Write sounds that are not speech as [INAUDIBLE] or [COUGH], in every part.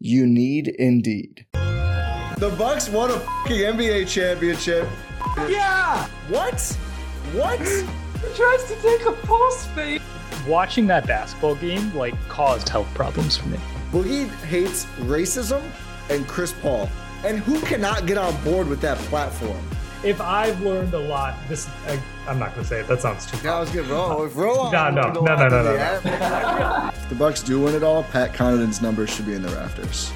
You need Indeed. The Bucks won a fucking NBA championship. Yeah! What? What? He tries to take a pulse fake. Watching that basketball game like caused health problems for me. Boogie hates racism and Chris Paul. And who cannot get on board with that platform? If I've learned a lot, this I, am not gonna say it. That sounds too. Yeah, I was good. Roll, roll No, no, no, no, no, no, no. If the Bucks do win it all, Pat Connaughton's numbers should be in the rafters.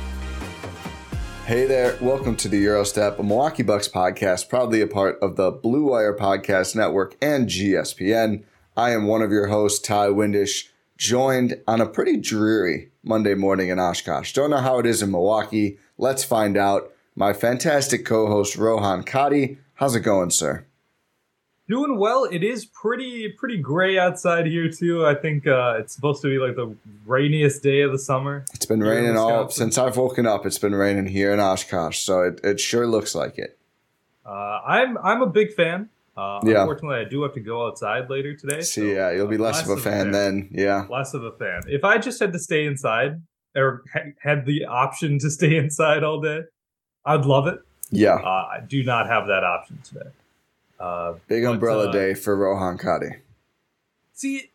Hey there, welcome to the Eurostep, a Milwaukee Bucks podcast, proudly a part of the Blue Wire Podcast Network and GSPN. I am one of your hosts, Ti Windisch, joined on a pretty dreary Monday morning in Oshkosh. Don't know how it is in Milwaukee. Let's find out. My fantastic co-host Rohan Katti. How's it going, sir? Doing well. It is pretty pretty gray outside here too. I think uh, it's supposed to be like the rainiest day of the summer. It's been raining all since I've woken up. It's been raining here in Oshkosh, so it, it sure looks like it. Uh, I'm I'm a big fan. Uh, Yeah. Unfortunately, I do have to go outside later today. See, so, yeah, you'll be uh, less of a fan then. Yeah, Less of a fan. If I just had to stay inside or ha- had the option to stay [LAUGHS] inside all day, I'd love it. Yeah. Uh, I do not have that option today. Uh, Big but, umbrella uh, day for Rohan Katti. See,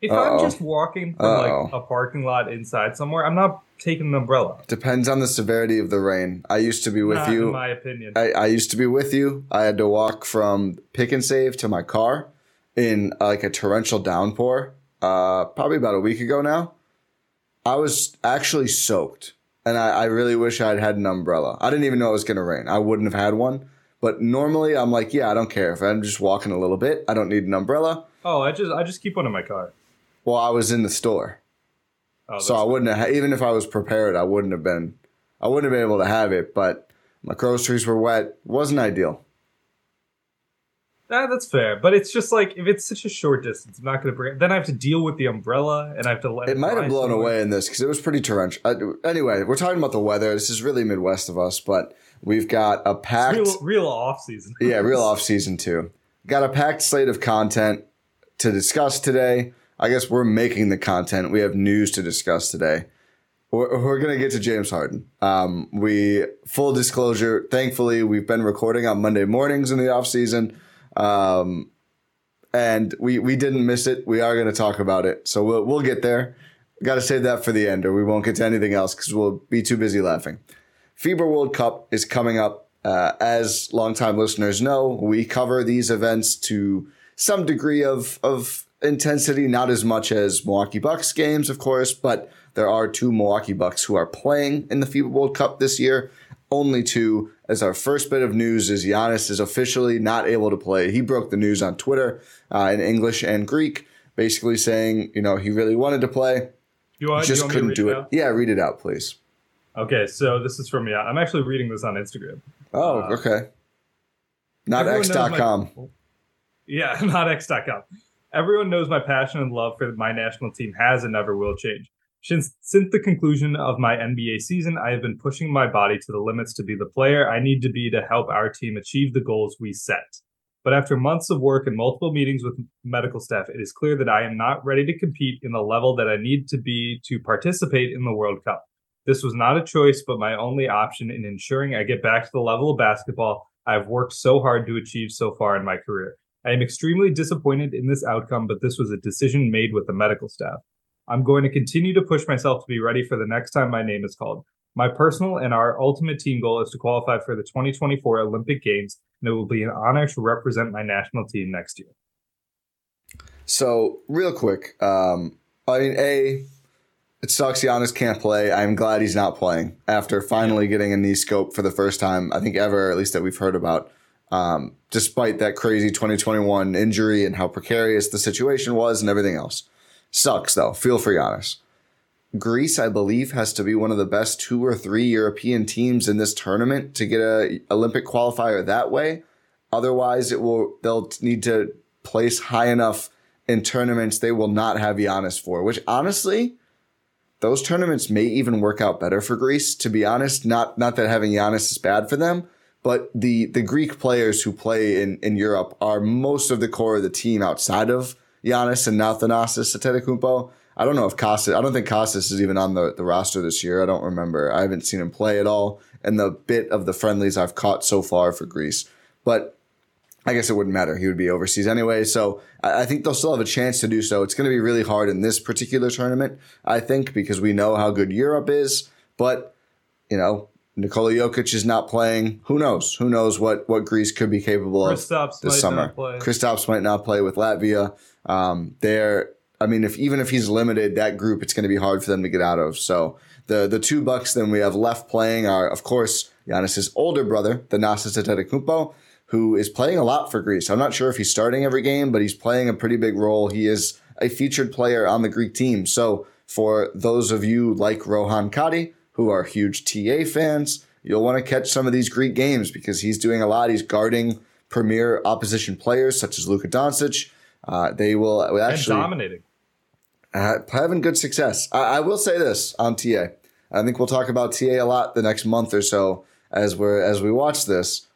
if Uh-oh. I'm just walking from Uh-oh. like a parking lot inside somewhere, I'm not taking an umbrella. Depends on the severity of the rain. I used to be with Not you. in my opinion. I, I used to be with you. I had to walk from Pick and Save to my car in uh, like a torrential downpour, uh, probably about a week ago now. I was actually soaked, and I, I really wish I'd had an umbrella. I didn't even know it was going to rain. I wouldn't have had one. But normally, I'm like, yeah, I don't care if I'm just walking a little bit. I don't need an umbrella. oh, I just I just keep one in my car. Well, I was in the store, Oh, so I wouldn't have. Even if I was prepared, I wouldn't have been. I wouldn't have been able to have it. But my groceries were wet. wasn't ideal. Ah, that's fair, but it's just like if it's such a short distance, I'm not going to bring. It. Then I have to deal with the umbrella, and I have to let It might have blown somewhere. away in this because it was pretty torrential. Anyway, we're talking about the weather. This is really Midwest of us, but we've got a packed, Real, real off season. [LAUGHS] yeah, real off season too. Got a packed slate of content to discuss today. I guess we're making the content. We have news to discuss today. We're, we're gonna get to James Harden. Um, we full disclosure. Thankfully, we've been recording on Monday mornings in the off season. Um, and we we didn't miss it. We are going to talk about it, so we'll we'll get there. Got to save that for the end, or we won't get to anything else because we'll be too busy laughing. FIBA World Cup is coming up. Uh, as longtime listeners know, we cover these events to some degree of of intensity, not as much as Milwaukee Bucks games, of course, but there are two Milwaukee Bucks who are playing in the FIBA World Cup this year. Only two. As our first bit of news is Giannis is officially not able to play. He broke the news on Twitter uh, in English and Greek, basically saying, you know, he really wanted to play, You want, just to couldn't do it it. Yeah, read it out, please. Okay, so this is from yeah. I'm actually reading this on Instagram. Oh, Uh, okay. Not knows my- x.com. Yeah, [LAUGHS] not X.com. Everyone knows my passion and love for my national team has and never will change. Since, since the conclusion of my NBA season, I have been pushing my body to the limits to be the player I need to be to help our team achieve the goals we set. But after months of work and multiple meetings with medical staff, it is clear that I am not ready to compete in the level that I need to be to participate in the World Cup. This was not a choice, but my only option in ensuring I get back to the level of basketball I have worked so hard to achieve so far in my career. I am extremely disappointed in this outcome, but this was a decision made with the medical staff. I'm going to continue to push myself to be ready for the next time my name is called. My personal and our ultimate team goal is to qualify for the 2024 Olympic Games, and it will be an honor to represent my national team next year. So, real quick, um, I mean, A, it sucks Giannis can't play. I'm glad he's not playing after finally getting a knee scope for the first time, I think, ever, at least that we've heard about. Um, despite that crazy 2021 injury and how precarious the situation was and everything else. Sucks, though. Feel for Giannis. Greece, I believe, has to be one of the best two or three European teams in this tournament to get a Olympic qualifier that way. Otherwise, it will they'll need to place high enough in tournaments they will not have Giannis for. Which honestly, those tournaments may even work out better for Greece. To be honest, not not that having Giannis is bad for them, but the the Greek players who play in in Europe are most of the core of the team outside of Giannis and Thanasis Antetokounmpo. I don't know if Kostas, I don't think Kostas is even on the, the roster this year. I don't remember. I haven't seen him play at all in the bit of the friendlies I've caught so far for Greece. But I guess it wouldn't matter. He would be overseas anyway. So I think they'll still have a chance to do so. It's going to be really hard in this particular tournament, I think, because we know how good Europe is. But, you know, Nikola Jokic is not playing. Who knows? Who knows what, what Greece could be capable of Kristaps this summer? Kristaps might not play with Latvia. Um, they're, I mean, if even if he's limited, that group it's going to be hard for them to get out of. So the the two Bucks then we have left playing are, of course, Giannis's older brother, Thanasis Antetokounmpo, who is playing a lot for Greece. I'm not sure if he's starting every game, but he's playing a pretty big role. He is a featured player on the Greek team. So for those of you like Rohan Katti, who are huge TA fans, you'll want to catch some of these Greek games because he's doing a lot. He's guarding premier opposition players such as Luka Doncic. Uh, they will and actually dominating. uh, having good success. I, I will say this on TA. I think we'll talk about TA a lot the next month or so as we're as we watch this.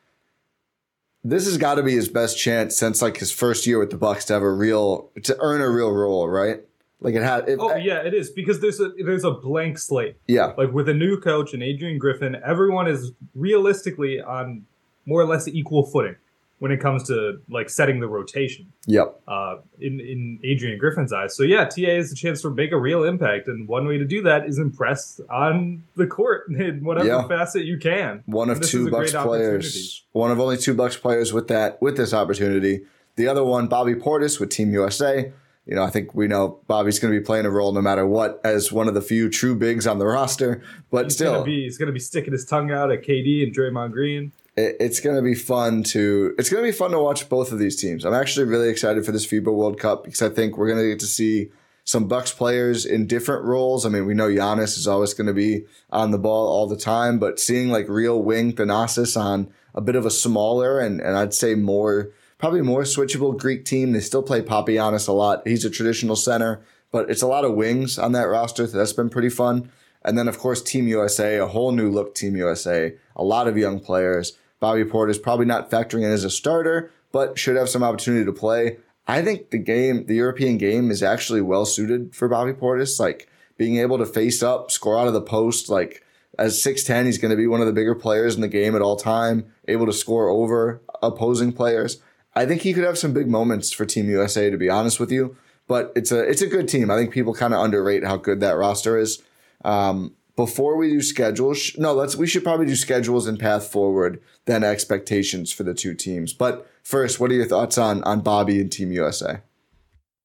This has got to be his best chance since like his first year with the Bucks to have a real to earn a real role, right? Like it had. It, Oh yeah, it is because there's a there's a blank slate. yeah, Like with a new coach and Adrian Griffin, everyone is realistically on more or less equal footing when it comes to like setting the rotation. yep. uh, in in Adrian Griffin's eyes. So yeah, TA is a chance to make a real impact, and one way to do that is impress on the court [LAUGHS] in whatever Yeah. facet you can. One of two Bucks players. One of only two Bucks players with that with this opportunity. The other one, Bobby Portis with Team USA. You know, I think we know Bobby's going to be playing a role no matter what as one of the few true bigs on the roster. But He's still, gonna be he's gonna be sticking his tongue out at KD and Draymond Green. It, it's going to be fun to it's going to be fun to watch both of these teams. I'm actually really excited for this FIBA World Cup because I think we're going to get to see some Bucks players in different roles. I mean, we know Giannis is always going to be on the ball all the time, but seeing like real wing Thanasis on a bit of a smaller and and I'd say more probably more switchable Greek team. They still play Papagiannis a lot. He's a traditional center, but it's a lot of wings on that roster. That's been pretty fun. And then, of course, Team USA, a whole new look Team USA, a lot of young players. Bobby Portis probably not factoring in as a starter, but should have some opportunity to play. I think the game, the European game, is actually well suited for Bobby Portis. Like being able to face up, score out of the post, like as 6'10, he's going to be one of the bigger players in the game at all time, able to score over opposing players. I think he could have some big moments for Team USA, to be honest with you. But it's a it's a good team. I think people kind of underrate how good that roster is. Um, before we do schedules, no, let's we should probably do schedules and path forward, then expectations for the two teams. But first, what are your thoughts on on Bobby and Team USA?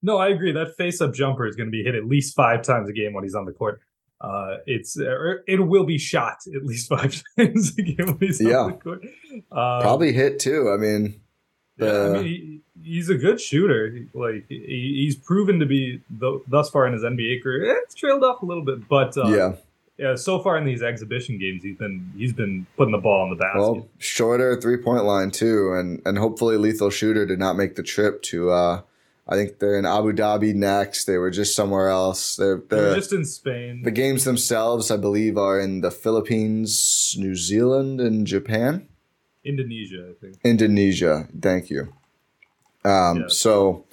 No, I agree. That face-up jumper is going to be hit at least five times a game when he's on the court. Uh, it's it will be shot at least five [LAUGHS] times a game when he's Yeah. on the court. Uh, Probably hit too. I mean, Yeah, I mean, he, he's a good shooter. Like he, he's proven to be th- thus far in his NBA career. Eh, It's trailed off a little bit, but uh, yeah. Yeah. So far in these exhibition games, he's been he's been putting the ball in the basket. Well, shorter three point line too, and and hopefully Lethal Shooter did not make the trip to. uh I think they're in Abu Dhabi next. They were just somewhere else. They're, They were they're just in Spain. the games themselves, I believe, are in the Philippines, New Zealand, and Japan. Indonesia, I think. Indonesia. Thank you. Um, Yeah. So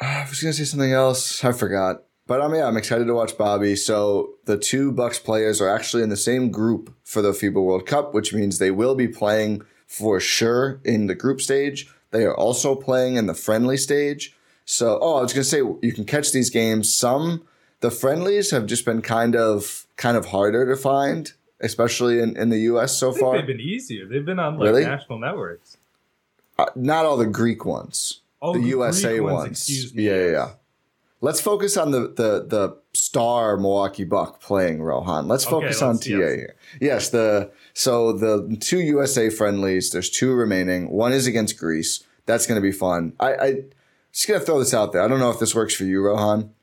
I was gonna say something else. I forgot. But um, yeah, I'm excited to watch Bobby. So the two Bucks players are actually in the same group for the FIBA World Cup, which means they will be playing for sure in the group stage. They are also playing in the friendly stage. So, oh, I was gonna say you can catch these games. Some The friendlies have just been kind of kind of harder to find, especially in, in the U.S. so far. they've been easier. They've been on like Really? national networks. Uh, not all the Greek ones. Oh, the the USA Greek ones, ones. Yeah, yeah, yeah. Let's focus on the the the star Milwaukee Buck playing Rohan. Let's focus on let's- TA yes. here. Yes, the so the two USA friendlies. There's two remaining. One is against Greece. That's going to be fun. I, I just gonna throw this out there. I don't know if this works for you, Rohan.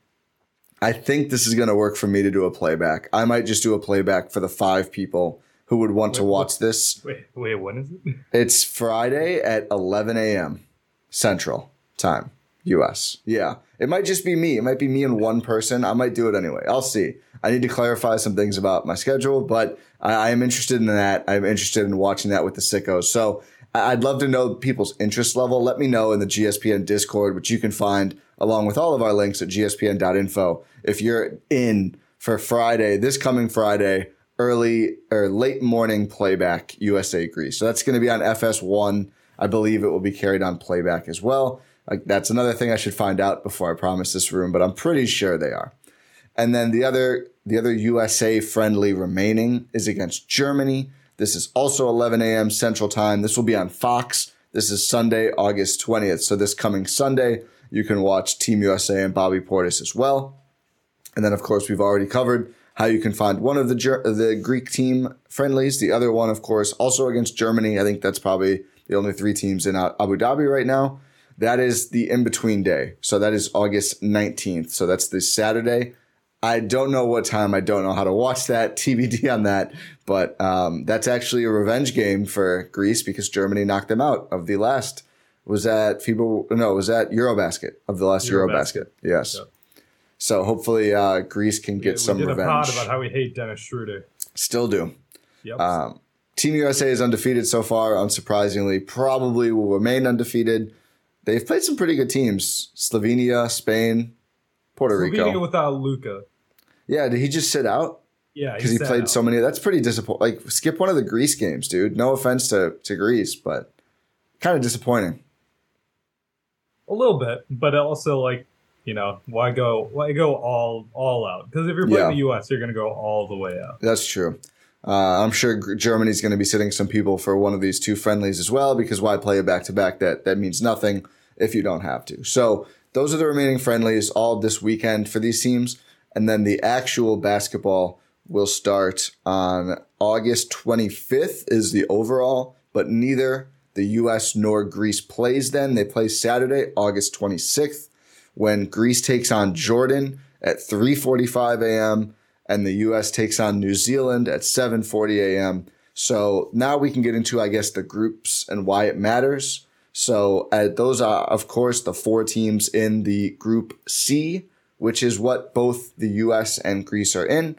I think this is going to work for me to do a playback. I might just do a playback for the five people who would want to Wait, watch this. Wait, wait, when is it? It's Friday at 11 a.m. Central Time, US. Yeah. It might just be me. It might be me and one person. I might do it anyway. I'll see. I need to clarify some things about my schedule, but I, I am interested in that. I'm interested in watching that with the sickos. So I- I'd love to know people's interest level. Let me know in the GSPN Discord, which you can find along with all of our links at gspn.info. If you're in for Friday, this coming Friday, early or late morning playback USA Greece. So that's going to be on FS1. I believe it will be carried on playback as well. Like that's another thing I should find out before I promise this room, but I'm pretty sure they are. And then the other the other USA friendly remaining is against Germany. This is also 11 a.m. Central Time. This will be on Fox. This is Sunday, August 20th. So this coming Sunday, you can watch Team USA and Bobby Portis as well. And then, of course, we've already covered how you can find one of the the Greek team friendlies. The other one, of course, also against Germany. I think that's probably the only three teams in Abu Dhabi right now. That is the in between day. So that is August 19th. So that's this Saturday. I don't know what time. I don't know how to watch that. [LAUGHS] TBD on that. But um, that's actually a revenge game for Greece because Germany knocked them out of the last. Was that FIBA? No, was that Eurobasket of the last Eurobasket? Eurobasket. Yes. Yep. So hopefully uh, Greece can get we some did a pod revenge. about how we hate Dennis Schroeder. Still do. Yep. Um, Team USA is undefeated so far, unsurprisingly. Probably will remain undefeated. They've played some pretty good teams: Slovenia, Spain, Puerto Rico. Slovenia Rico. without Luka. yeah, did he just sit out Yeah, because he sat played out. so many? That's pretty disappointing. Like skip one of the Greece games, dude. No offense to to Greece, but kind of disappointing. a little bit, but also like you know why go why go all all out? Because if you're playing Yeah. the U.S., you're gonna go all the way out. That's true. Uh, I'm sure Germany's going to be sitting some people for one of these two friendlies as well, because why play a back to back? That that means nothing if you don't have to. So those are the remaining friendlies all this weekend for these teams, and then the actual basketball will start on August 25th. Is the overall, but neither the U.S. nor Greece plays then. They play Saturday, August 26th, when Greece takes on Jordan at 3:45 a.m and the U.S. takes on New Zealand at 7:40 a.m. So now we can get into, I guess, the groups and why it matters. So uh, those are, of course, the four teams in the Group C, which is what both the U.S. and Greece are in.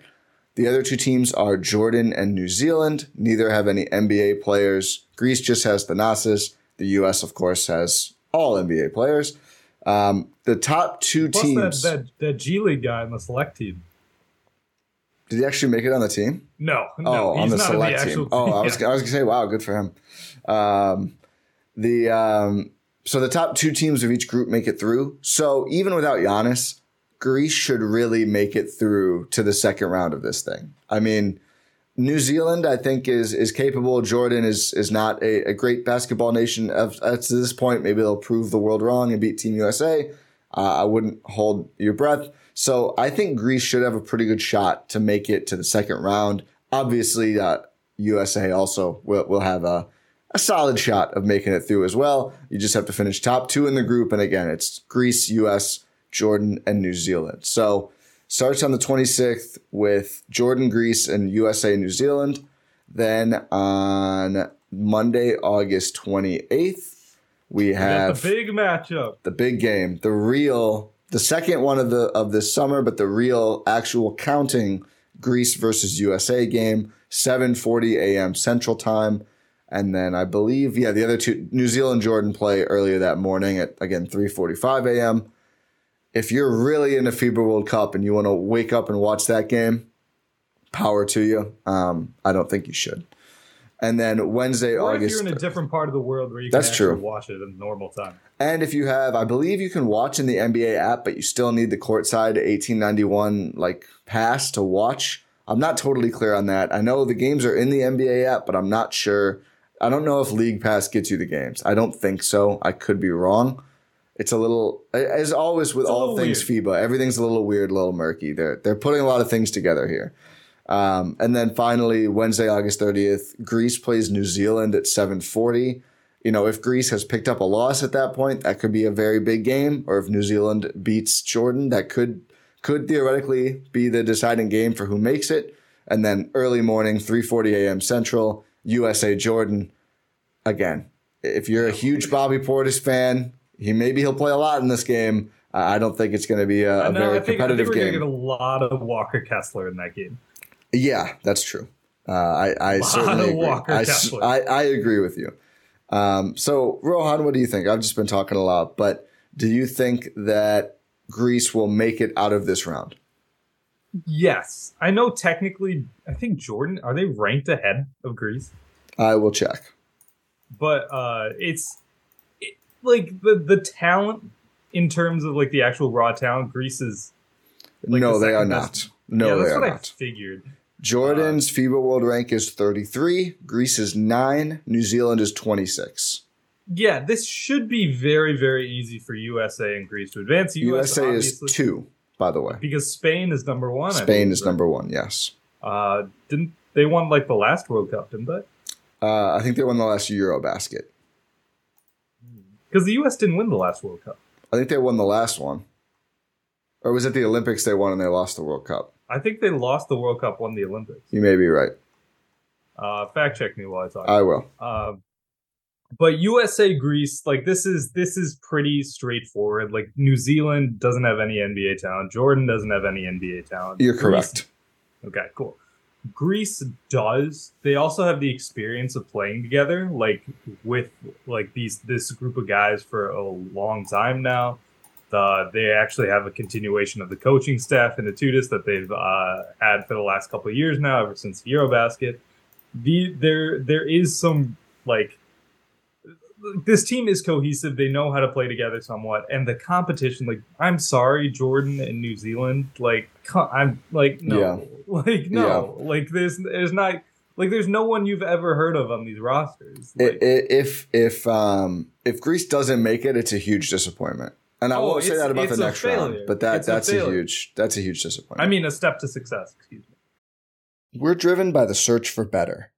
The other two teams are Jordan and New Zealand. Neither have any NBA players. Greece just has Thanasis. The U.S., of course, has all NBA players. Um, the top two Plus teams. that, that that G League guy on the select team. did he actually make it on the team? No, no, Oh, on the not in the select team. Oh, I [LAUGHS] was, Yeah. I was gonna say, wow, good for him. Um, the um, so the top two teams of each group make it through. So even without Giannis, Greece should really make it through to the second round of this thing. I mean, New Zealand, I think, is is capable. Jordan is is not a, a great basketball nation. Of, to this point, maybe they'll prove the world wrong and beat Team USA. Uh, I wouldn't hold your breath. So I think Greece should have a pretty good shot to make it to the second round. Obviously, uh, USA also will, will have a, a solid shot of making it through as well. You just have to finish top two in the group. And again, it's Greece, US, Jordan, and New Zealand. So starts on the 26th with Jordan, Greece, and USA, New Zealand. Then on Monday, August 28th, we We have the big matchup. the big game, the real, the second one of the of this summer, but the real actual counting Greece versus USA game, 7:40 a.m. Central Time, and then I believe yeah, the other two New Zealand Jordan play earlier that morning at again 3:45 a.m. If you're really into FIBA World Cup and you want to wake up and watch that game, power to you. Um, I don't think you should. And then Wednesday, Or August. if you're in a different part of the world where you That's true. watch it in normal time. And if you have, I believe you can watch in the NBA app, but you still need the courtside 1891 like pass to watch. I'm not totally clear on that. I know the games are in the NBA app, but I'm not sure. I don't know if League Pass gets you the games. I don't think so. I could be wrong. It's a little, as always with all things FIBA, everything's a little weird, a little murky. They're they're putting a lot of things together here. Um, and then finally, Wednesday, August 30th, Greece plays New Zealand at 740 you know, if Greece has picked up a loss at that point, that could be a very big game. Or if New Zealand beats Jordan, that could could theoretically be the deciding game for who makes it. And then early morning, 3:40 a.m. Central, USA Jordan. Again, if you're a huge Bobby Portis fan, he maybe he'll play a lot in this game. Uh, I don't think it's going to be a, a know, very I think, I think competitive we're going to game. get a lot of Walker Kessler in that game. Yeah, that's true. Uh, I, certainly of agree. Walker I. I, I agree with you. Um, so, Rohan, what do you think? I've just been talking a lot, but do you think that Greece will make it out of this round? Yes. I know technically, I think Jordan, are they ranked ahead of Greece? I will check. But uh it's it, like the the talent in terms of like the actual raw talent, Greece is Like no, the they are second not. No, yeah, they that's are what I not. figured. Jordan's FIBA world rank is 33, Greece is 9, New Zealand is 26. Yeah, this should be very, very easy for USA and Greece to advance. US, USA is 2, by the way. because Spain is number one. Spain believe, is right? number 1, yes. Uh, didn't they won like the last World Cup? Didn't they? Uh, I think they won the last Eurobasket. Because the US didn't win the last World Cup. I think they won the last one. Or was it the Olympics they won and they lost the World Cup? I think they lost the World Cup, won the Olympics. You may be right. Uh, fact check me while I talk. I will. But USA Greece, like this is this is pretty straightforward. Like New Zealand doesn't have any NBA talent. Jordan doesn't have any NBA talent. You're Greece- correct. Okay, cool. Greece does. They also have the experience of playing together, like with like these this group of guys for a long time now. Uh, they actually have a continuation of the coaching staff in the Itoudis that they've uh, had for the last couple of years now, ever since Eurobasket. The there there is some like this team is cohesive. They know how to play together somewhat, and the competition. Like, I'm sorry, Jordan and New Zealand. Like, I'm like no, Yeah. [LAUGHS] like no, like there's there's not like there's no one you've ever heard of on these rosters. Like, If if um if Greece doesn't make it, it's a huge disappointment. And I Oh, won't say that about the a next round, but that It's a that's a, failure. huge that's a huge disappointment. I mean, a step to success. Excuse me. We're driven by the search for better.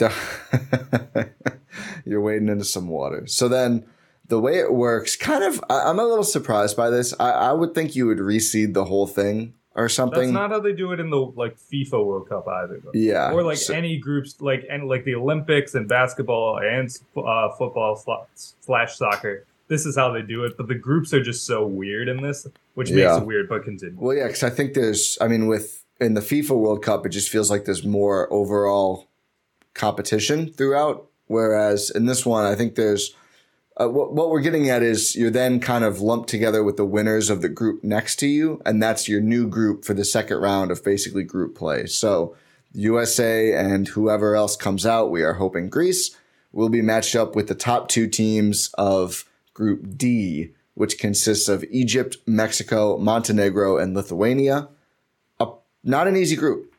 [LAUGHS] You're wading into some water. So then the way it works, kind of, I, I'm a little surprised by this. I, I would think you would reseed the whole thing or something. That's not how they do it in the like FIFA World Cup either. Though. yeah. or like So- any groups like and like the Olympics and basketball and uh, football sla- slash soccer. This is how they do it, but the groups are just so weird in this, which makes it weird. But continue. Well, yeah, because I think there's, I mean, with in the FIFA World Cup, it just feels like there's more overall competition throughout. Whereas in this one, I think there's uh, what, what we're getting at is you're then kind of lumped together with the winners of the group next to you, and that's your new group for the second round of basically group play. So USA and whoever else comes out, we are hoping Greece will be matched up with the top two teams of Group D, which consists of Egypt, Mexico, Montenegro, and Lithuania. A, not an easy group.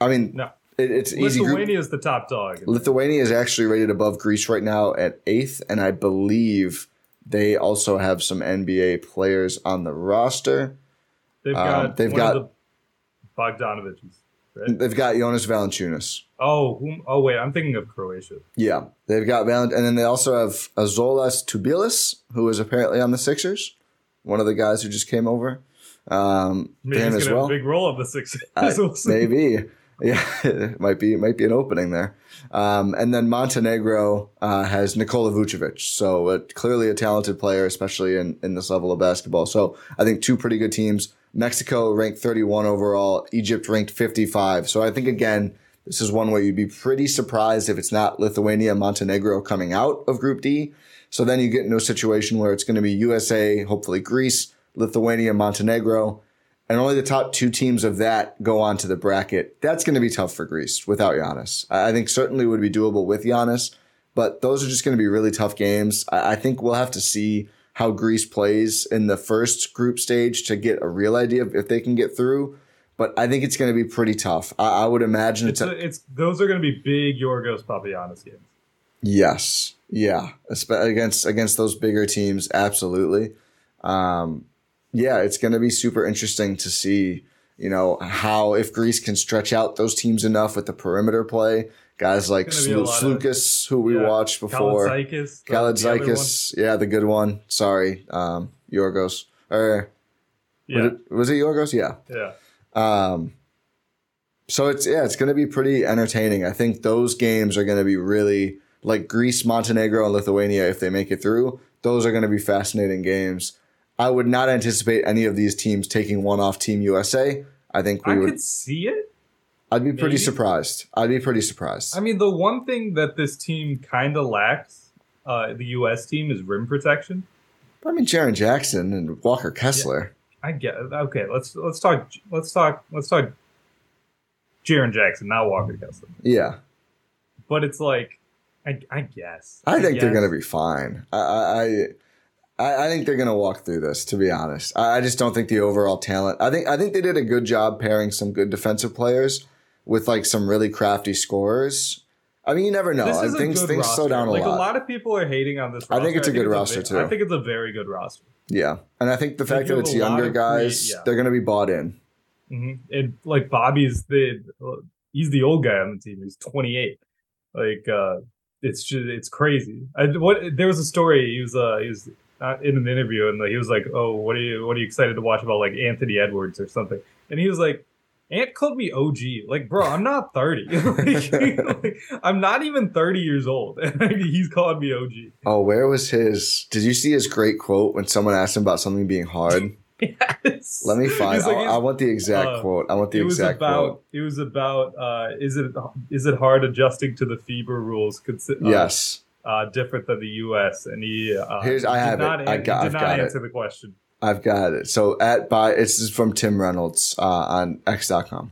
I mean, No. It, it's easy. Lithuania is the top dog. Lithuania is actually rated above Greece right now at eighth, and I believe they also have some NBA players on the roster. They've um, got they've one got- of the Bogdanoviches. Right? They've got Jonas Valanciunas. Oh, whom, oh wait, I'm thinking of Croatia. Yeah, they've got Valent, and then they also have Azuolas Tubelis, who is apparently on the Sixers. One of the guys who just came over. Um, Maybe he's as well. have a big role of the Sixers. Uh, [LAUGHS] maybe. [LAUGHS] Yeah, it [LAUGHS] might be it might be an opening there. Um, and then Montenegro uh, has Nikola Vucevic, so uh, clearly a talented player, especially in, in this level of basketball. So I think two pretty good teams. Mexico ranked 31 overall, Egypt ranked 55. So I think again, this is one where you'd be pretty surprised if it's not Lithuania, Montenegro coming out of Group D. So then you get into a situation where it's going to be USA, hopefully Greece, Lithuania, Montenegro, and only the top two teams of that go on to the bracket. That's going to be tough for Greece without Giannis. I think certainly would be doable with Giannis, but those are just going to be really tough games. I think we'll have to see how Greece plays in the first group stage to get a real idea of if they can get through. But I think it's going to be pretty tough. I, I would imagine It's, it's, a, it's those are going to be big Yorgos Papagiannis games. yes, yeah, Espe- against against those bigger teams, absolutely. Um, yeah, it's going to be super interesting to see, you know, how if Greece can stretch out those teams enough with the perimeter play. Guys like It's gonna be a Slu- lot of- Sloukas, who we Yeah, watched before, Kalaitzakis, the- the other Kalaitzakis, yeah, the good one. Sorry, um, Yorgos, or one. was, it, was it Yorgos? Yeah. Yeah, yeah. Um, so it's yeah, it's going to be pretty entertaining. I think those games are going to be really like Greece, Montenegro, and Lithuania. If they make it through, those are going to be fascinating games. I would not anticipate any of these teams taking one off Team USA. I think we I would. could see it. I'd be pretty maybe. surprised. I'd be pretty surprised. I mean, the one thing that this team kind of lacks, uh, the U.S. team, is rim protection. I mean, Jaren Jackson and Walker Kessler. I get it. okay. Let's let's talk. Let's talk. Let's talk. Jaren Jackson, not Walker Kessler. Yeah, But it's like, I, I guess. I think they're going to be fine. I, I, I, I think they're going to walk through this. To be honest, I, I just don't think the overall talent. I think I think they did a good job pairing some good defensive players with like some really crafty scorers. I mean, you never know. This I is a things good things roster. slow down a like lot. a lot of people are hating on this. I Roster. think it's a good roster, ve- too. I think it's a very good roster. Yeah, and I think the fact that it's younger guys, yeah. they're going to be bought in. hmm And like Bobby's the he's the old guy on the team. He's 28. Like uh it's just it's crazy. I, what there was a story. He was uh he was in an interview and he was like, "Oh, what are you what are you excited to watch about like Anthony Edwards or something?" And he was like. Ant called me OG. Like, bro, I'm not 30. [LAUGHS] like, [LAUGHS] like, I'm not even 30 years old. [LAUGHS] And he's calling me OG. Oh, where was his? Did you see his great quote when someone asked him about something being hard? Yes. Let me find. Like, I, I want the exact uh, quote. I want the it was exact about quote. it was about uh is it is it hard adjusting to the FIBA rules consi- uh, Yes. Uh different than the US and he uh Here's- I did have it. not I an- got- did I've not got it. answer the question I've got it. So at by this is from Tim Reynolds uh, on X.com.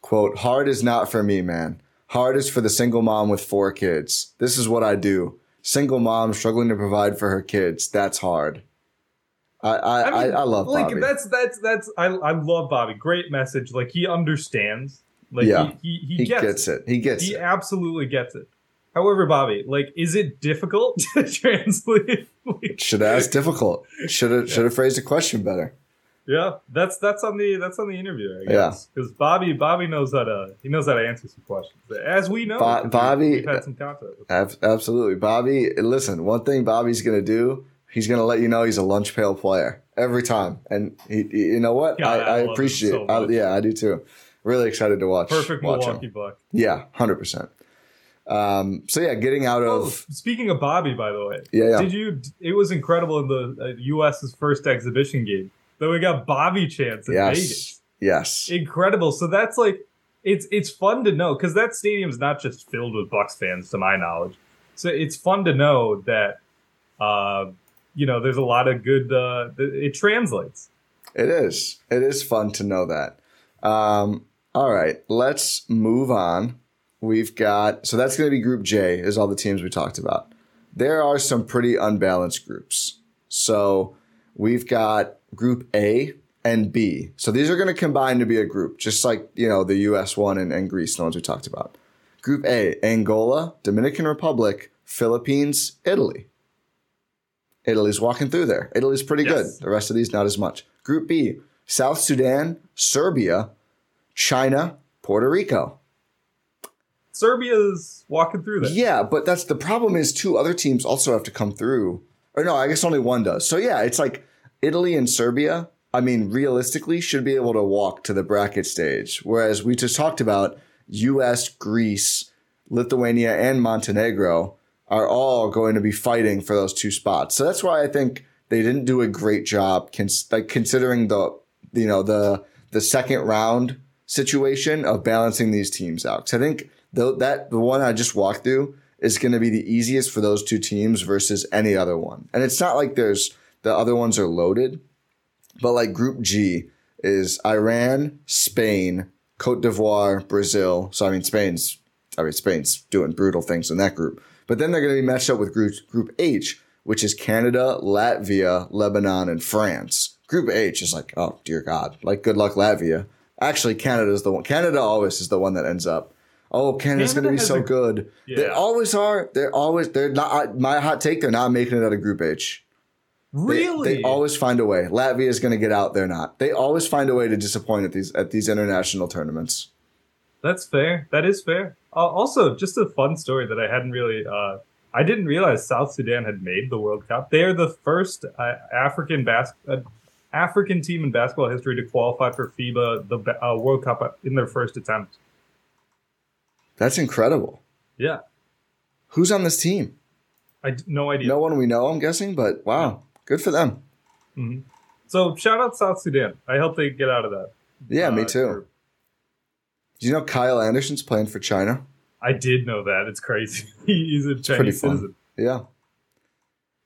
Quote, hard is not for me, man. Hard is for the single mom with four kids. This is what I do. Single mom struggling to provide for her kids. That's hard. I I, I, mean, I, love like Bobby. that's that's that's I I love Bobby great message like he understands like Yeah. he, he, he, he gets, gets, it. He gets he it. absolutely gets it however Bobby like is it difficult [LAUGHS] to translate Like, Should ask difficult. Should have should have phrased the question better. Yeah, that's that's on the that's on the interview, I Yeah. guess. Because Bobby Bobby knows how to he knows how to answer some questions, as we know. Bo- Bobby- we've had some contact. Ab- absolutely, Bobby. Listen, one thing Bobby's gonna do. He's gonna let you know he's a lunch pail player every time, and he, he- you know what? God, I, I I appreciate. so I, yeah, I do too. Really excited to watch. Perfect watch Milwaukee him. Buck. Yeah, hundred percent. Um. So yeah, getting out Oh, of speaking of Bobby, by the way, yeah, yeah. did you? It was incredible in the uh, U.S.'s first exhibition game that we got Bobby chance in yes, Vegas. yes. Incredible. So that's like it's it's fun to know because that stadium's not just filled with Bucks fans, to my knowledge. So it's fun to know that Uh, you know, there's a lot of good. Uh, it translates. It is. It is fun to know that. Um, all right, let's move on. We've got so that's going to be Group J. Is all the teams we talked about. There are some pretty unbalanced groups. So we've got Group A and B. So these are going to combine to be a group, just like you know the U.S. one and, and Greece, the ones we talked about. Group A: Angola, Dominican Republic, Philippines, Italy. Italy's walking through there. Italy's pretty Yes. good. The rest of these not as much. Group B: South Sudan, Serbia, China, Puerto Rico. Serbia's walking through that. Yeah, but that's the problem is two other teams also have to come through. Or no, I guess only one does. So yeah, it's like Italy and Serbia, I mean, realistically should be able to walk to the bracket stage. Whereas we just talked about US, Greece, Lithuania, and Montenegro are all going to be fighting for those two spots. So that's why I think they didn't do a great job cons- like considering the you know the the second round situation of balancing these teams out. 'Cause I think the, that the one I just walked through is going to be the easiest for those two teams versus any other one. And it's not like there's the other ones are loaded, but like Group G is Iran, Spain, Cote d'Ivoire, Brazil. So I mean, Spain's I mean Spain's doing brutal things in that group. But then they're going to be matched up with Group Group H, which is Canada, Latvia, Lebanon, and France. Group H is like, oh dear God, like good luck Latvia. Actually, Canada's the one. Canada always is the one that ends up. Oh, Canada's going to be so a- good. They always are. They're always. They're not. My hot take. They're not making it out of Group H. Really? They, always find a way. Latvia is going to get out. They're not. They always find a way to disappoint at these at these international tournaments. That's fair. That is fair. Uh, also, just a fun story that I hadn't really. Uh, I didn't realize South Sudan had made the World Cup. They are the first uh, African bas- uh, African team in basketball history to qualify for FIBA the uh, World Cup in their first attempt. That's incredible. Yeah, Who's on this team? I no idea. No one we know, I'm guessing, but wow, good for them. So shout out South Sudan. I hope they get out of that. Yeah, me uh, too. group. Do you know Kyle Anderson's playing for China? I did know that. It's crazy. [LAUGHS] He's a Chinese citizen. Yeah.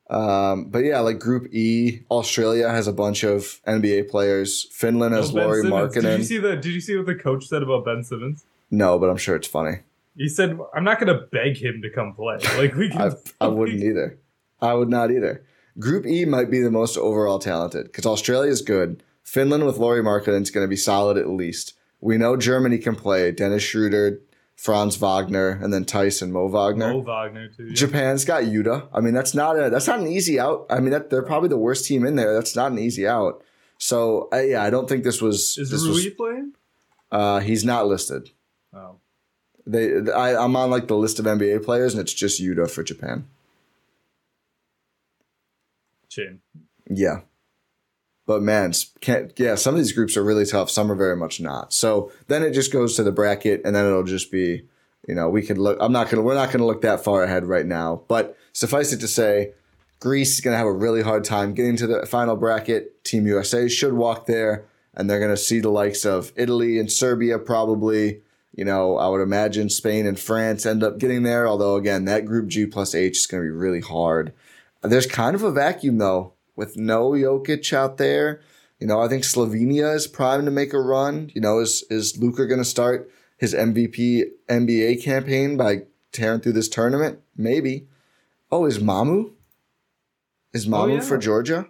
Um, but yeah, like Group E, Australia has a bunch of NBA players. Finland has Oh, Lauri Simmons. Did you Markkanen. see the? Did you see what the coach said about Ben Simmons? No, but I'm sure it's funny. He said, "I'm not going to beg him to come play. [LAUGHS] Like we can." I, I [LAUGHS] wouldn't either. I would not either. Group E might be the most overall talented because Australia is good. Finland with Lauri Markkanen is going to be solid at least. We know Germany can play. Dennis Schroeder, Franz Wagner, and then Tyson Mo Wagner. Mo Wagner too. yeah. Japan's got Yuta. I mean, that's not a that's not an easy out. I mean, that they're probably the worst team in there. That's not an easy out. So uh, yeah, I don't think this was. Is this Rui was playing? uh, he's not listed. Oh, They I, I'm on like the list of NBA players, and it's just Yuta for Japan. shame. Yeah. But man, can't yeah, some of these groups are really tough, some are very much not. So then it just goes to the bracket and then it'll just be, you know, we could look I'm not gonna we're not gonna look that far ahead right now. But suffice it to say, Greece is gonna have a really hard time getting to the final bracket. Team USA should walk there, and they're gonna see the likes of Italy and Serbia probably. You know, I would imagine Spain and France end up getting there, although again, that group G plus H is gonna be really hard. There's kind of a vacuum though, with no Jokic out there. You know, I think Slovenia is primed to make a run. You know, is is Luka going to start his MVP NBA campaign by tearing through this tournament? Maybe. Oh, is Mamu? Is oh, Mamu yeah. for Georgia?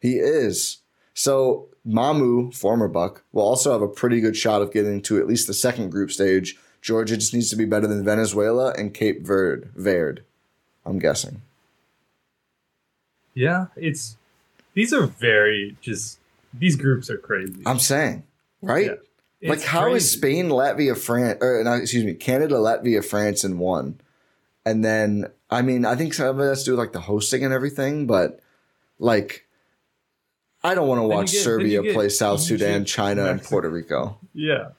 He is. So Mamu, former Buck, will also have a pretty good shot of getting to at least the second group stage. Georgia just needs to be better than Venezuela and Cape Verde. Verde, I'm guessing. Yeah, it's these are very just these groups are crazy. I'm saying, right? Yeah. Like, how is crazy. Spain, Latvia, France, or no, excuse me, Canada, Latvia, France in one? And then, I mean, I think some of it has to do with like the hosting and everything, but like, I don't want to watch get- Serbia get play South Sudan, China, and Puerto Rico. Yeah.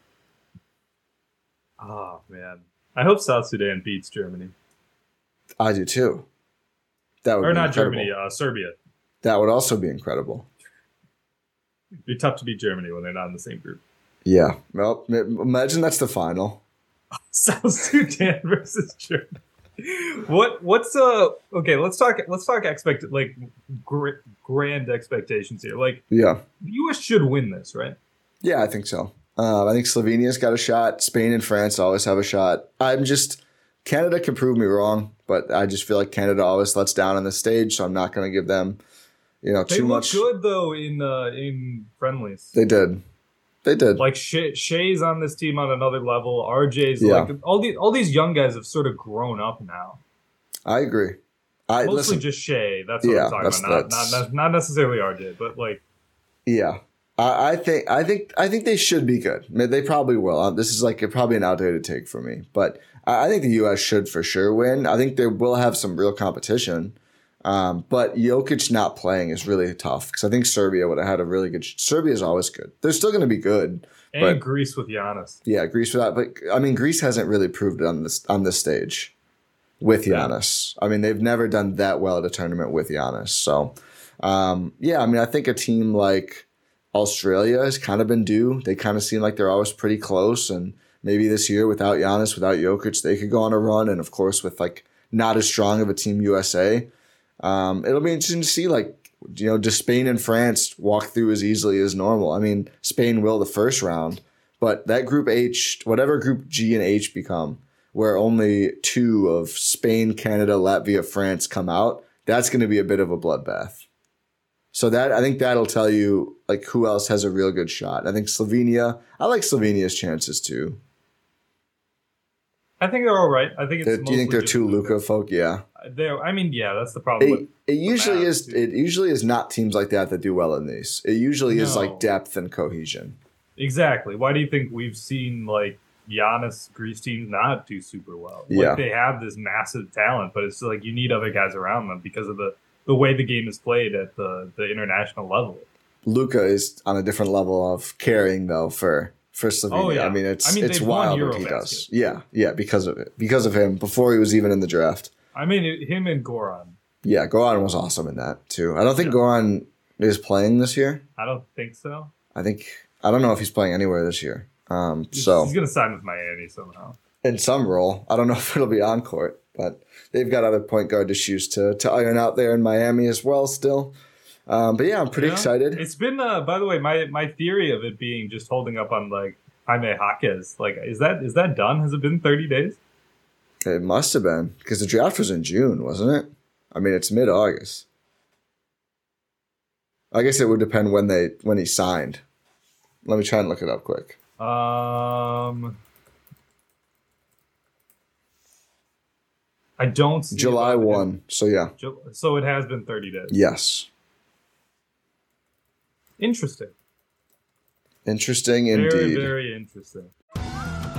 Oh man, I hope South Sudan beats Germany I do too. That would or be not incredible. Germany, uh, Serbia. That would also be incredible. It'd be tough to beat Germany when they're not in the same group. Yeah. Well, imagine that's the final. [LAUGHS] South Sudan versus Germany. What what's uh okay? Let's talk. Let's talk expect like gr- grand expectations here. Like Yeah. the U.S. should win this, right? Yeah, I think so. Uh, I think Slovenia's got a shot. Spain and France always have a shot. I'm just Canada can prove me wrong, but I just feel like Canada always lets down on the stage, so I'm not going to give them, you know, They too much. good though in uh, in friendlies. They did, they did. like Shea, Shea's on this team on another level. RJ's Yeah. like all these all these young guys have sort of grown up now. I agree. I Mostly listen. just Shea. That's what Yeah, I'm talking that's- about. Not, not not necessarily RJ, but like Yeah. I, I think I think I think they should be good. They probably will. Uh, This is like probably an outdated take for me, but I, I think the U.S. should for sure win. I think they will have some real competition, um, but Jokic not playing is really tough because I think Serbia would have had a really good. Serbia is always good. They're still going to be good. and But- Greece with Giannis. Yeah, Greece for that, but I mean Greece hasn't really proved it on this on this stage with Giannis. I mean they've never done that well at a tournament with Giannis. So um, yeah, I mean I think a team like Australia has kind of been due. They kind of seem like they're always pretty close, and maybe this year without Giannis, without Jokic, they could go on a run. And of course, with like not as strong of a team USA, um, it'll be interesting to see like you know, does Spain and France walk through as easily as normal? I mean, Spain will the first round, but that group H, whatever group G and H become, where only two of Spain, Canada, Latvia, France come out, that's going to be a bit of a bloodbath. So that I think that'll tell you like who else has a real good shot. I think Slovenia. I like Slovenia's chances too. I think they're all right. I think it's. Do you think they're too Luka folk? Yeah. They're. I mean, yeah, that's the problem. It, with, it usually is. dude. It usually is not teams like that that do well in these. It usually is like depth and cohesion. exactly. Why do you think we've seen like Giannis Greece teams not do super well? Like, Yeah. they have this massive talent, but it's like you need other guys around them because of the the way the game is played at the the international level. Luka is on a different level of caring though for for Slovenia. Oh, yeah. I mean, it's I mean, it's wild what he does. Yeah, yeah, because of it, because of him before he was even in the draft. I mean, him and Goran. Yeah, Goran was awesome in that too. I don't think Goran is playing this year. I don't think so. I think I don't know if he's playing anywhere this year. Um, He's, so he's gonna sign with Miami somehow. in some role, I don't know [LAUGHS] if it'll be on court, but they've got other point guard issues to to iron out there in Miami as well. Still, um, but yeah, I'm pretty Yeah. excited. It's been, uh, by the way, my my theory of it being just holding up on like Jaime Jaquez. Like, is that is that done? Has it been thirty days? It must have been because the draft was in June, wasn't it? I mean, it's mid August. I guess it would depend when they when he signed. Let me try and look it up quick. Um, I don't. see July one. So yeah, So it has been thirty days. yes, Interesting. interesting Very indeed. very interesting.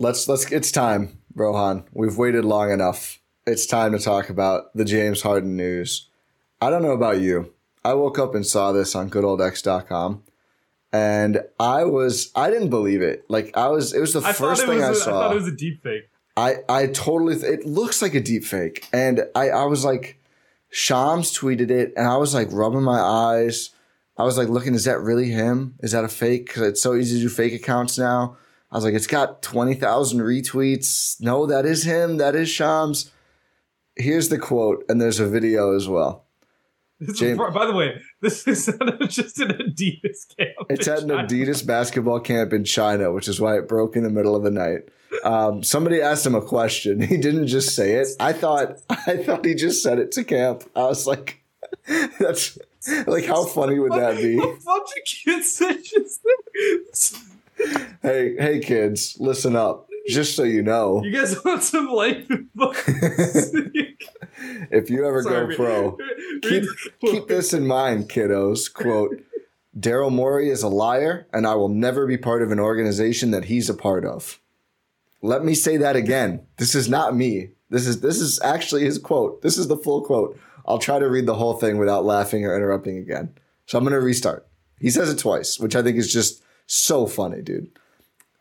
Let's let's. It's time, Rohan. We've waited long enough. It's time to talk about the James Harden news. I don't know about you. I woke up and saw this on goodoldx.com, and I was I didn't believe it. Like I was, it was the I first thing. I a- saw. I thought it was a deep fake. I I totally it looks like a deep fake, and I I was like, Shams tweeted it, and I was like rubbing my eyes. I was like looking, is that really him? Is that a fake? Because it's so easy to do fake accounts now. I was like, it's got twenty thousand retweets. No, that is him. That is Shams. Here's the quote, and there's a video as well. Is, James- by the way, this is [LAUGHS] just an Adidas camp. It's at an China. Adidas basketball camp in China, which is why it broke in the middle of the night. Um, somebody asked him a question. He didn't just say it. I thought [LAUGHS] I thought he just said it to camp. I was like, [LAUGHS] that's like how funny would that be? A bunch of kids that just. Hey, hey kids, listen up. Just so you know, You guys want some life advice? [LAUGHS] if you ever Sorry, go pro, keep, keep this in mind, kiddos. Quote, Daryl Morey is a liar, and I will never be part of an organization that he's a part of. Let me say that again. This is not me. This is this is actually his quote. This is the full quote. I'll try to read the whole thing without laughing or interrupting again. So I'm gonna restart. He says it twice, which I think is just so funny, dude.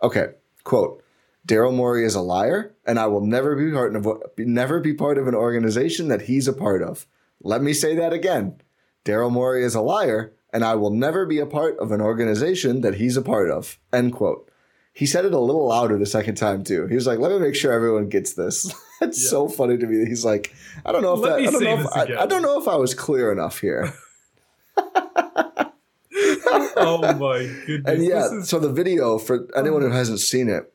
Okay, quote. Daryl Morey is a liar, and I will never be part of never be part of an organization that he's a part of. Let me say that again. Daryl Morey is a liar, and I will never be a part of an organization that he's a part of. End quote. He said it a little louder the second time too. He was like, "Let me make sure everyone gets this." [LAUGHS] That's so funny to me. He's like, "I don't know if Let that, I don't know if I. I don't know if I was clear enough here." [LAUGHS] oh my goodness. And yeah, is- so the video for anyone who hasn't seen it,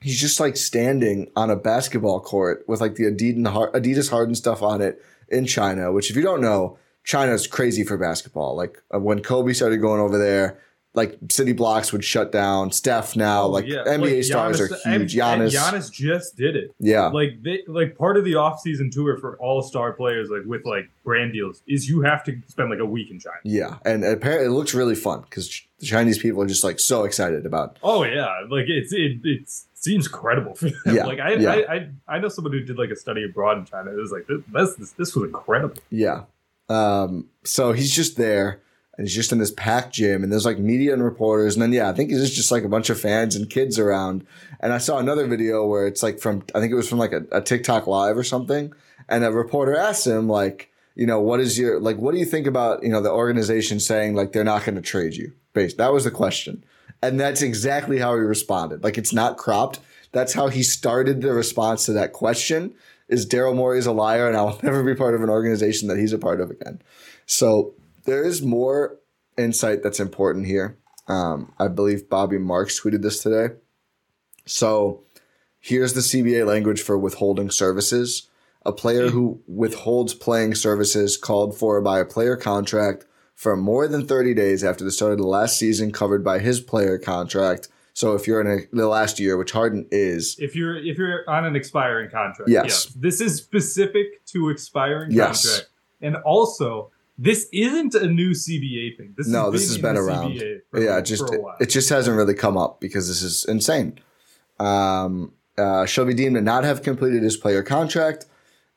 he's just like standing on a basketball court with like the Adidas Adidas Harden stuff on it in China. Which, if you don't know, China's crazy for basketball. Like uh, when Kobe started going over there, like city blocks would shut down. Steph now, like Oh, yeah, NBA like stars Giannis- are huge. Giannis, Giannis just did it. yeah, Like they, like part of the off-season tour for all-star players, like with like brand deals, is you have to spend like a week in China. yeah, and apparently it looks really fun because the Chinese people are just like so excited about. Oh yeah, like it's it, it seems credible for them. Yeah, like I, yeah. I I I know someone who did like a study abroad in China. It was like this this, this, this was incredible. Yeah. Um, so he's just there and he's just in this packed gym and there's like media and reporters. And then, yeah, I think it's just like a bunch of fans and kids around. And I saw another video where it's like from, I think it was from like a, a TikTok live or something. And a reporter asked him like, you know, what is your, like, what do you think about, you know, the organization saying like they're not going to trade you? Based. That was the question. And that's exactly how he responded. Like it's not cropped. That's how he started the response to that question is Daryl Morey is a liar and I will [LAUGHS] never be part of an organization that he's a part of again. So there is more insight that's important here. Um, I believe Bobby Marks tweeted this today. So here's the CBA language for withholding services. A player who withholds playing services called for by a player contract for more than 30 days after the start of the last season covered by his player contract. So if you're in a, the last year, which Harden is, If you're if you're on an expiring contract, Yes. this is specific to expiring Yes. contract, and also this isn't a new CBA thing. This no, this has been around. Yeah, it just for a it, while. it just hasn't really come up because this is insane. Um, uh, shall be deemed to not have completed his player contract.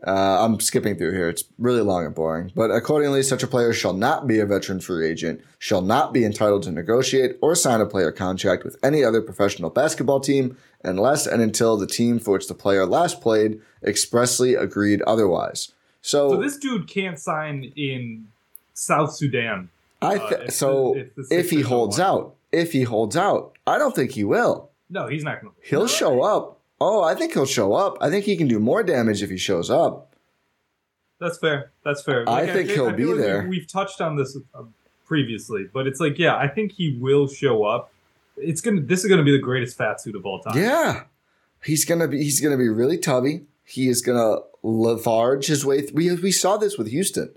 Uh, I'm skipping through here. It's really long and boring. But accordingly, such a player shall not be a veteran free agent, shall not be entitled to negotiate or sign a player contract with any other professional basketball team unless and until the team for which the player last played expressly agreed otherwise. So, so this dude can't sign in South Sudan. I uh, if so the- if the if he holds out, if he holds out, I don't think he will. No, he's not going to. He'll show up. Oh, I think he'll show up. I think he can do more damage if he shows up. That's fair. That's fair. I think feel- he'll feel be like there. We've, we've touched on this uh, previously, but it's like, yeah, I think he will show up. It's gonna. This is gonna be the greatest fat suit of all time. Yeah, he's gonna be. He's gonna be really tubby. He is gonna letharge his way. Th- we we saw this with Houston.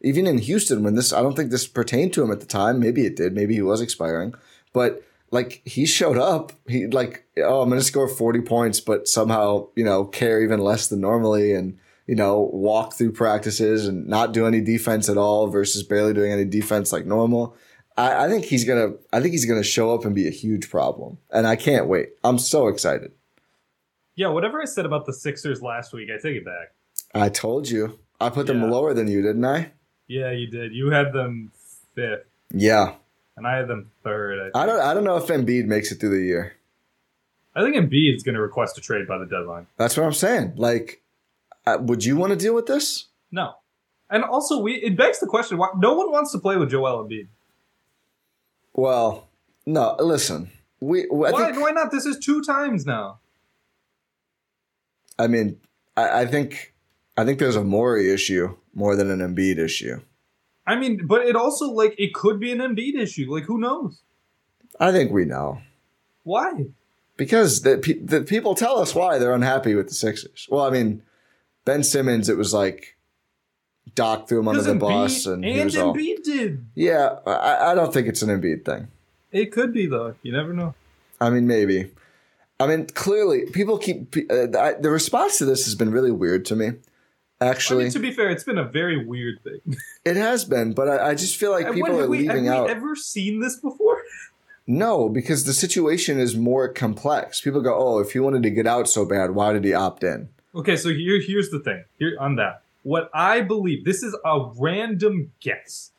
Even in Houston, when this, I don't think this pertained to him at the time. Maybe it did. Maybe he was expiring, but like he showed up. He like, oh, I'm gonna score 40 points, but somehow you know care even less than normally, and you know walk through practices and not do any defense at all versus barely doing any defense like normal. I, I think he's gonna. I think he's gonna show up and be a huge problem, and I can't wait. I'm so excited. Yeah. Whatever I said about the Sixers last week, I take it back. I told you. I put them Yeah. lower than you, didn't I? Yeah, you did. You had them fifth, Yeah. and I had them third. I. I don't. I don't know if Embiid makes it through the year. I think Embiid is going to request a trade by the deadline. That's what I'm saying. Like, uh, would you want to deal with this? No, and also we it begs the question: why no one wants to play with Joel Embiid? Well, no. Listen, we. I Why? think. why not? This is two times now. I mean, I, I think. I think there's a Morey issue more than an Embiid issue. I mean, but it also like it could be an Embiid issue. Like who knows? I think we know Why? because the, pe- the people tell us why they're unhappy with the Sixers. Well, I mean, Ben Simmons, it was like Doc threw him under the bus, and, and, he was all, did. yeah. I, I don't think it's an Embiid thing. It could be though. You never know. I mean, maybe. I mean, clearly, people keep uh, I, the response to this has been really weird to me. I Actually, mean, to be fair, it's been a very weird thing. [LAUGHS] it has been, but I, I just feel like people are have we, leaving have out. we ever seen this before? [LAUGHS] No, because the situation is more complex. People go, "Oh, if he wanted to get out so bad, why did he opt in?" Okay, so here, here's the thing. Here on that, what I believe this is a random guess.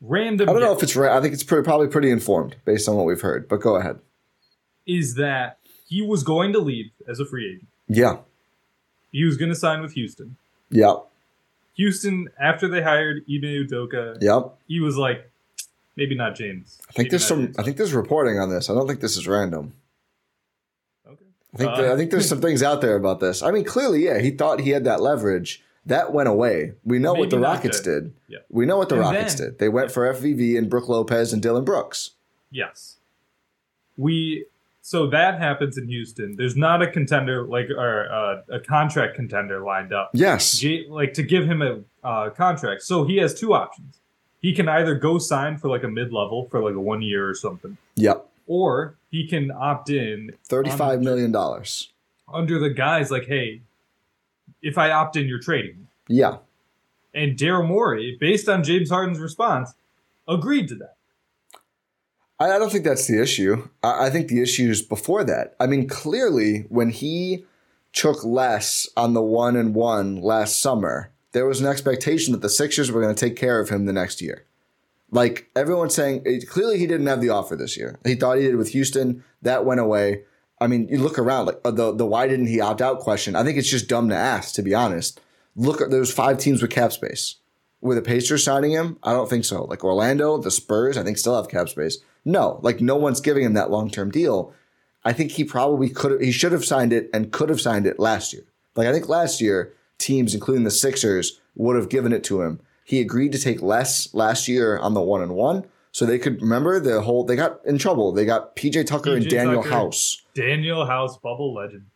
Random. I don't know if it's right. I think it's pretty, probably pretty informed based on what we've heard. But go ahead. is that he was going to leave as a free agent. Yeah, He was going to sign with Houston. yeah, Houston, after they hired Ime Udoka, yep. he was like, maybe not James. I think Maybe there's some. James. I think there's reporting on this. I don't think this is random. Okay. I think Uh, there- I think there's some [LAUGHS] things out there about this. I mean, clearly, yeah, he thought he had that leverage. That went away. We know what the Rockets then. did. Yeah. We know what the And Rockets then- did. They went for FVV and Brook Lopez and Dillon Brooks. Yes. We so that happens in Houston. There's not a contender like or uh, a contract contender lined up. Yes. Like to give him a uh, contract. So he has two options. He can either go sign for like a mid level for like a one year or something, Yep. or he can opt in thirty five million dollars. under the guise like, hey, if I opt in, you're trading. Yeah. And Daryl Morey, based on James Harden's response, agreed to that. I, don't think that's the issue. I, think the issue is before that. I mean, clearly, when he took less on the one and one last summer, there was an expectation that the Sixers were going to take care of him the next year. Like everyone's saying, clearly he didn't have the offer this year. He thought he did with Houston. That went away. I mean, you look around, like uh, the the why didn't he opt out question. I think it's just dumb to ask, to be honest. Look, there's five teams with cap space. Were the Pacers signing him? I don't think so. Like Orlando, the Spurs, I think still have cap space. No, like no one's giving him that long term deal. I think he probably could have, he should have signed it and could have signed it last year. Like I think last year, teams, including the Sixers, would have given it to him. He agreed to take less last year on the one and one, so they could remember the whole. They got in trouble. They got PJ Tucker and Daniel Tucker. House. Danuel House, bubble legend.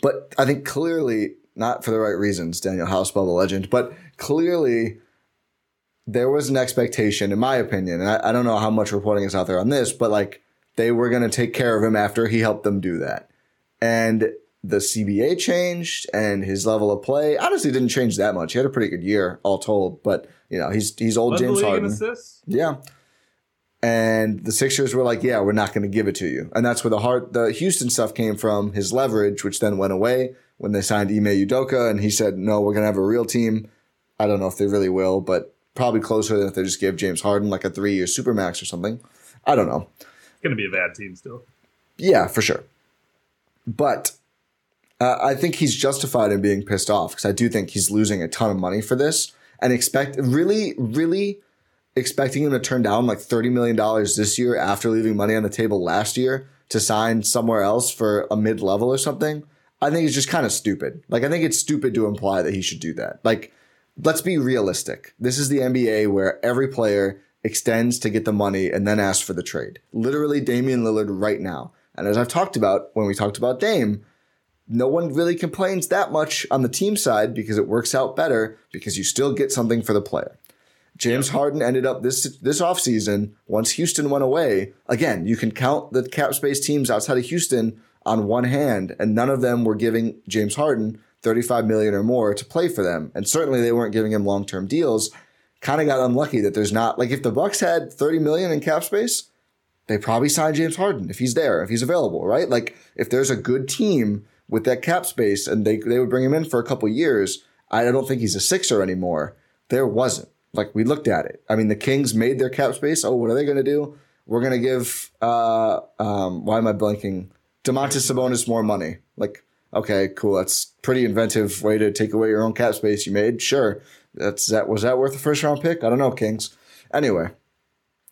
But I think clearly, not for the right reasons, Danuel House, bubble legend, but clearly there was an expectation, in my opinion, and I, I don't know how much reporting is out there on this, but like they were going to take care of him after he helped them do that. And the CBA changed and his level of play honestly didn't change that much. He had a pretty good year, all told, but you know, he's he's old Led James Harden. Yeah. And the Sixers were like, yeah, we're not going to give it to you. And that's where the heart, the Houston stuff came from, his leverage, which then went away when they signed Ime Udoka. And he said, no, we're going to have a real team. I don't know if they really will, but probably closer than if they just gave James Harden like a three year supermax or something. I don't know. It's gonna be a bad team still. Yeah, for sure. But uh, I think he's justified in being pissed off because I do think he's losing a ton of money for this and expect really, really expecting him to turn down like $30 million this year after leaving money on the table last year to sign somewhere else for a mid level or something. I think it's just kind of stupid. Like, I think it's stupid to imply that he should do that. Like, let's be realistic. This is the NBA where every player extends to get the money and then asks for the trade. Literally, Damian Lillard right now. And as I've talked about when we talked about Dame, no one really complains that much on the team side because it works out better because you still get something for the player. James Harden ended up this this offseason, once Houston went away, again, you can count the cap space teams outside of Houston on one hand, and none of them were giving James Harden 35 million or more to play for them. And certainly they weren't giving him long-term deals. Kind of got unlucky that there's not like if the Bucks had 30 million in cap space, they probably sign James Harden if he's there, if he's available, right? Like if there's a good team with that cap space and they they would bring him in for a couple years, I don't think he's a sixer anymore. There wasn't. Like we looked at it. I mean, the Kings made their cap space. Oh, what are they going to do? We're going to give uh um why am I blanking? Domantas Sabonis more money. Like okay, cool. That's pretty inventive way to take away your own cap space you made. Sure. That's that was that worth a first round pick? I don't know, Kings. Anyway,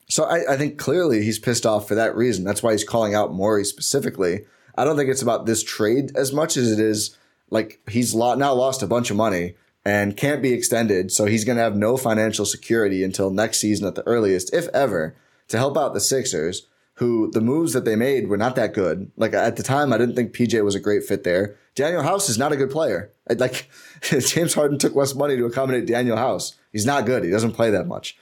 so I, I think clearly he's pissed off for that reason. That's why he's calling out Morey specifically. I don't think it's about this trade as much as it is like he's lo- now lost a bunch of money. and can't be extended. So he's going to have no financial security until next season at the earliest, if ever, to help out the Sixers, who the moves that they made were not that good. Like at the time, I didn't think PJ was a great fit there. Danuel House is not a good player. Like [LAUGHS] James Harden took less money to accommodate Danuel House. He's not good. He doesn't play that much.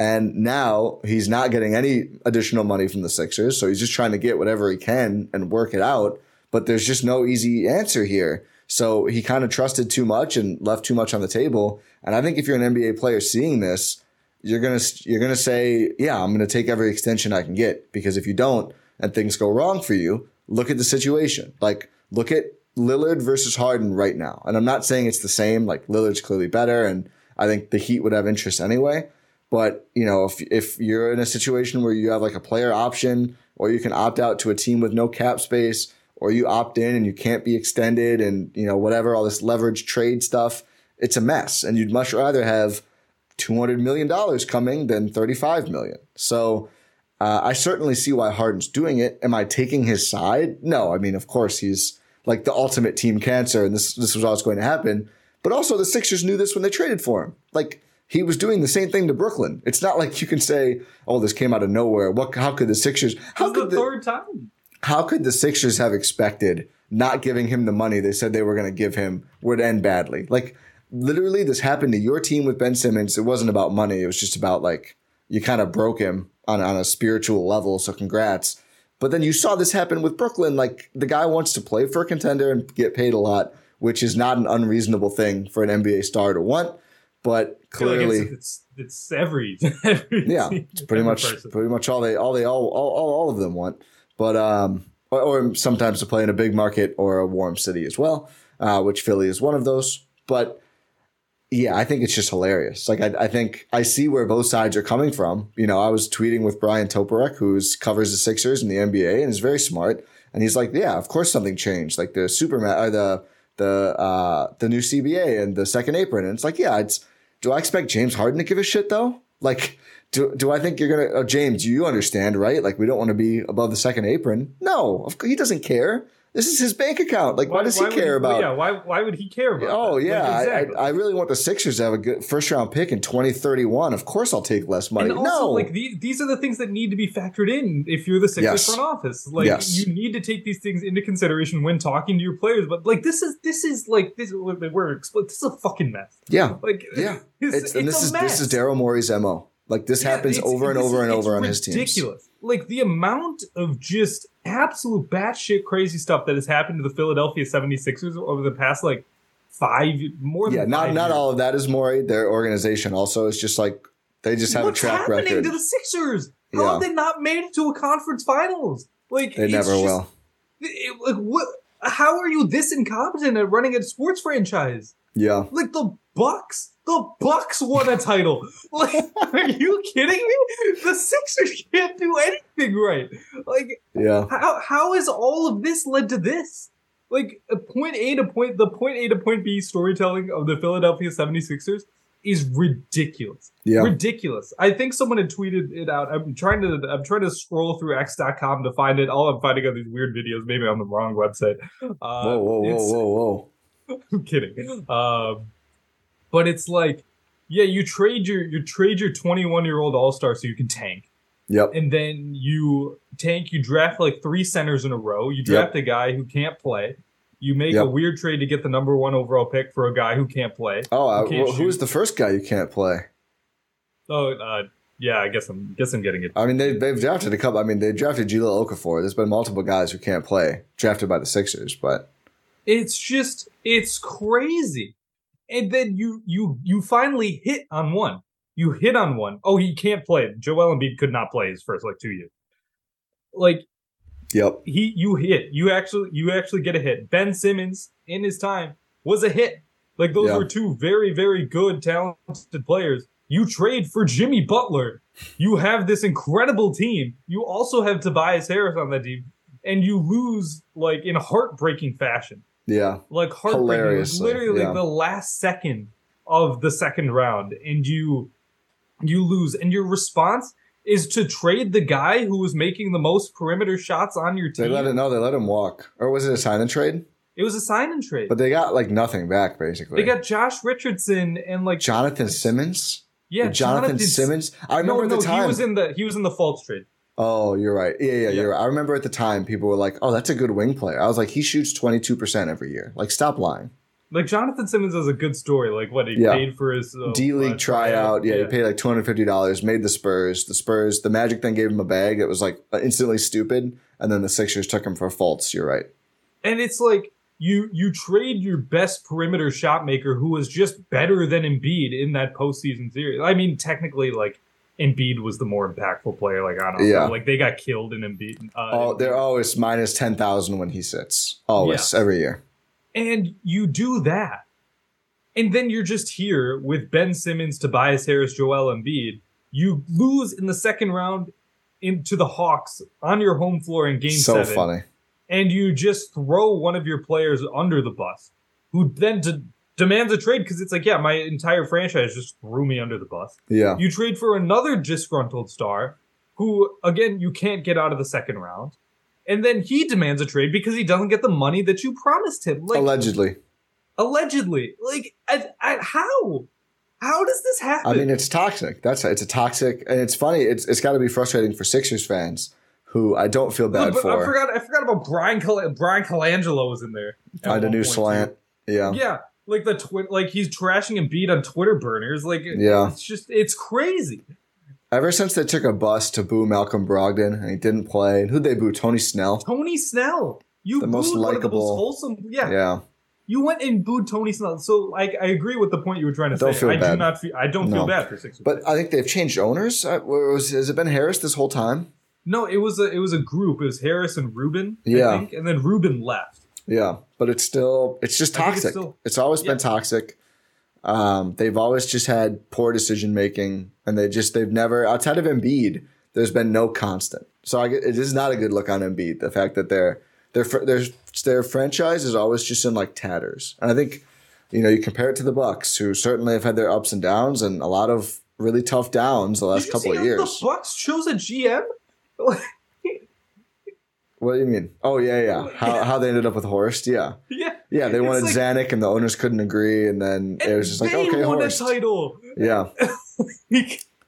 And now he's not getting any additional money from the Sixers. So he's just trying to get whatever he can and work it out. But there's just no easy answer here. So he kind of trusted too much and left too much on the table. And I think if you're an NBA player seeing this, you're gonna you're gonna say, yeah, I'm gonna take every extension I can get because if you don't and things go wrong for you, look at the situation. Like look at Lillard versus Harden right now. And I'm not saying it's the same. Like Lillard's clearly better, and I think the Heat would have interest anyway. But you know, if if you're in a situation where you have like a player option, or you can opt out to a team with no cap space, or you opt in and you can't be extended, and you know whatever all this leverage trade stuff, it's a mess. And you'd much rather have two hundred million dollars coming than thirty five million. So. Uh, I certainly see why Harden's doing it. Am I taking his side? No. I mean, of course, he's like the ultimate team cancer, and this this was always going to happen. But also, the Sixers knew this when they traded for him. Like he was doing the same thing to Brooklyn. It's not like you can say, "Oh, this came out of nowhere." What? How could the Sixers? How could the the, third time. how could the Sixers have expected not giving him the money they said they were going to give him would end badly? Like literally, this happened to your team with Ben Simmons. It wasn't about money. It was just about like you kind of broke him on on a spiritual level. So congrats. But then you saw this happen with Brooklyn. Like the guy wants to play for a contender and get paid a lot, which is not an unreasonable thing for an NBA star to want. But feel like clearly, it's, it's, it's every, [LAUGHS] every yeah, it's pretty much person. pretty much all they all they all all, all, all of them want. But um, or, or sometimes to play in a big market or a warm city as well, uh, which Philly is one of those. But yeah, I think it's just hilarious. Like I, I think I see where both sides are coming from. You know, I was tweeting with Bryan Toporek, who's covers the Sixers in the NBA and is very smart, and he's like, yeah, of course something changed. Like the Superman or the the uh, the new CBA and the second apron, and it's like, yeah, it's. Do I expect James Harden to give a shit though? Like, do do I think you're gonna? Oh, James, you understand, right? Like, we don't want to be above the second apron. No, of course, he doesn't care. This is his bank account. Like, why, does he would care about? Yeah, why why would he care about? Oh that? yeah, Like, I- exactly. I, I really want the Sixers to have a good first round pick in 2031. Of course, I'll take less money. And also, no, like these, these are the things that need to be factored in if you're the Sixers Yes. front office. Like Yes. you need to take these things into consideration when talking to your players. But like this is this is like this we're this is a fucking mess. yeah, Like yeah. it's, It's, and this a is mess. this is Daryl Morey's mo. Like this Yeah, happens over and over and over on his teams. Ridiculous. Like the amount of just absolute batshit crazy stuff that has happened to the Philadelphia 76ers over the past like five more than Yeah, not not years. all of that is more Their organization also it's just like they just have What's a track happening record. to the Sixers? How Yeah. have they not made it to a conference finals? Like they it's never just- will. it- like what? How are you this incompetent at running a sports franchise? Yeah, Like the Bucks, the Bucks won a title. [LAUGHS] Like, are you kidding me? The Sixers can't do anything right. Like, yeah, how how has all of this led to this? Like, a point A to point the point A to point B storytelling of the Philadelphia 76ers is ridiculous. yeah. Ridiculous. I think someone had tweeted it out. I'm trying to I'm trying to scroll through x.com to find it. All I'm finding are these weird videos, maybe on the wrong website. Uh, whoa, whoa, whoa, whoa, whoa. [LAUGHS] I'm kidding. Um, but it's like, yeah, you trade your you trade your 21 year old all star so you can tank, Yep. and then you tank. You draft like three centers in a row. You draft a guy who can't play. You make a weird trade to get the number one overall pick for a guy who can't play. Oh, I, Who can't well, who's the first guy you can't play? Oh, uh, yeah, I guess I'm guess I'm getting it. I mean, they, they've drafted a couple. I mean, they drafted Jahlil Okafor. There's been multiple guys who can't play drafted by the Sixers, but It's just it's crazy. And then you you you finally hit on one. You hit on one. Oh, he can't play. Joel Embiid could not play his first like two years. Like yep, he you hit. You actually you actually get a hit. Ben Simmons in his time was a hit. Like those Yeah. were two very very good talented players. You trade for Jimmy Butler. You have this incredible team. You also have Tobias Harris on that team and you lose like in heartbreaking fashion yeah, like heartbreaking. Literally yeah. the last second of the second round, and you you lose, and your response is to trade the guy who was making the most perimeter shots on your team. they let it. No, they let him walk, or was it a sign and trade? It was a sign and trade. But they got like nothing back basically. they got Josh Richardson and like Jonathan Simmons. yeah, Jonathan, Simmons. I No, remember no, at the time. he was in the he was in the Fultz trade. Oh, you're right. Yeah, yeah, Yeah. you're right. I remember at the time people were like, "Oh, that's a good wing player." I was like, "He shoots 22 percent every year." Like, stop lying. Like Jonathan Simmons is a good story. Like what he Yeah. paid for his uh, D League uh, tryout. Yeah, he paid like two hundred fifty dollars. Made the Spurs. The Spurs. The Magic then gave him a bag. It was like instantly stupid. And then the Sixers took him for Fultz. You're right. and it's like you you trade your best perimeter shot maker who was just better than Embiid in that postseason series. I mean, technically, like Embiid was the more impactful player. Like I don't know, like they got killed in Embiid. Uh, Oh, they're always minus ten thousand when he sits. Always, Yeah. every year. and you do that, and then you're just here with Ben Simmons, Tobias Harris, Joel Embiid. You lose in the second round into the Hawks on your home floor in Game so Seven. funny. and you just throw one of your players under the bus, who then de- demands a trade because it's like, yeah, my entire franchise just threw me under the bus. Yeah. You trade for another disgruntled star, who again you can't get out of the second round, and then he demands a trade because he doesn't get the money that you promised him. Like Allegedly. allegedly, like at, how? How does this happen? I mean, it's toxic. That's it's a toxic, and it's funny. It's it's got to be frustrating for Sixers fans who I don't feel bad But for. I forgot. I forgot about Brian. Bryan Colangelo was in there. at Find a new slant. Yeah. Yeah, like the twit, like he's trashing Embiid on Twitter burners. Like, Yeah. it's just it's crazy. Ever since they took a bus to boo Malcolm Brogdon and he didn't play, who'd they boo? Tony Snell. Tony Snell, you The most booed one of the most likable- wholesome. Yeah, Yeah. you went and booed Tony Snell. So, like, I agree with the point you were trying to Don't say. feel I bad. do not. Feel, I don't No. feel bad for six. But I think they've changed owners. Uh, was, has it been Harris this whole time? no, it was a it was a group. It was Harris and Rubin. Yeah. I think, and then Rubin left. Yeah, but it's still it's just think it's toxic. It's, always Yeah. been toxic. Um, they've always just had poor decision making, and they just they've never outside of Embiid. There's been no constant. So I, get- it is not a good look on Embiid. The fact that their their their their franchise is always just in like tatters, and I think you know you compare it to the Bucks, who certainly have had their ups and downs and a lot of really tough downs the last couple of years. The Bucks chose a GM. [LAUGHS] What do you mean? Oh yeah, yeah. How how they ended up with Horst? Yeah. [LAUGHS] yeah, Yeah, they wanted like- Zanik, and the owners couldn't agree, and then it was just like, okay, won Horst. a title. Yeah, [LAUGHS]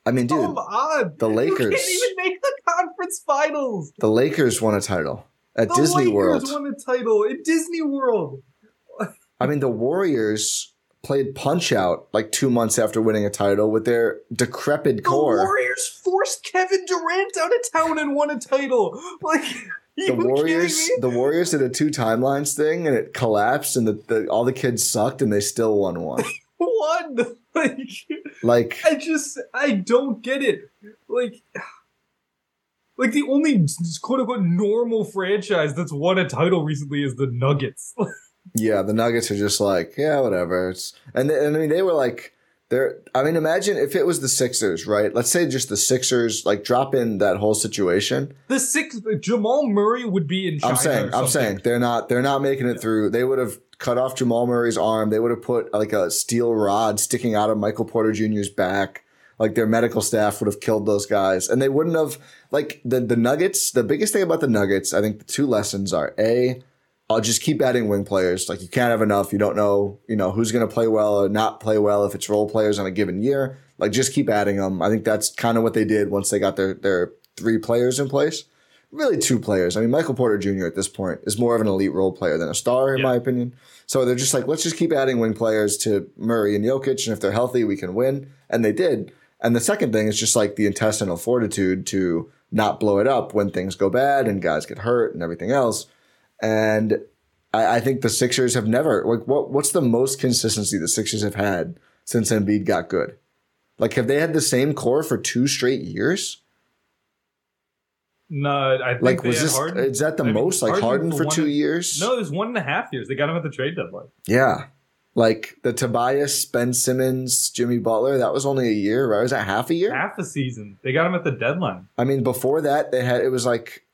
I mean, dude, Come on, the You Lakers- can't even make the conference finals. the Lakers won a title at The Disney Lakers World. won a title at Disney World. I mean, the Warriors played Punch Out like two months after winning a title with their decrepit The core. The Warriors forced Kevin Durant out of town and won a title. Like [LAUGHS] The Warriors, the Warriors did a two timelines thing, and it collapsed, and the, the all the kids sucked, and they still won one. [LAUGHS] Won. [LAUGHS] Like Like, I just I don't get it. Like like the only quote unquote normal franchise that's won a title recently is the Nuggets. Yeah, the Nuggets are just like, yeah, whatever. It's and, they, and I mean they were like they're I mean imagine if it was the Sixers, right? Let's say just the Sixers like drop in that whole situation. the six Jamal Murray would be in China. I'm saying I'm saying they're not they're not making it through. They would have cut off Jamal Murray's arm. They would have put like a steel rod sticking out of Michael Porter Jr.'s back. Like their medical staff would have killed those guys, and they wouldn't have like the the Nuggets. The biggest thing about the Nuggets, I think, the two lessons are a I'll just keep adding wing players. Like you can't have enough. You don't know, you know, who's going to play well or not play well if it's role players on a given year. Like just keep adding them. I think that's kind of what they did once they got their their three players in place. Really, two players. I mean, Michael Porter Jr. at this point is more of an elite role player than a star, in Yeah. my opinion. So they're just like, let's just keep adding wing players to Murray and Jokic, and if they're healthy, we can win. And they did. And the second thing is just like the intestinal fortitude to not blow it up when things go bad and guys get hurt and everything else. And I, I think the Sixers have never like what what's the most consistency the Sixers have had since Embiid got good? Like have they had the same core for two straight years? No, I think Like they was this Harden. is that the I mean, most like Harden for one two and- years? No, it was one and a half years. They got him at the trade deadline. Yeah. Like the Tobias, Ben Simmons, Jimmy Butler, that was only a year, right? Was that half a year? Half a season. They got him at the deadline. I mean, before that, they had it was like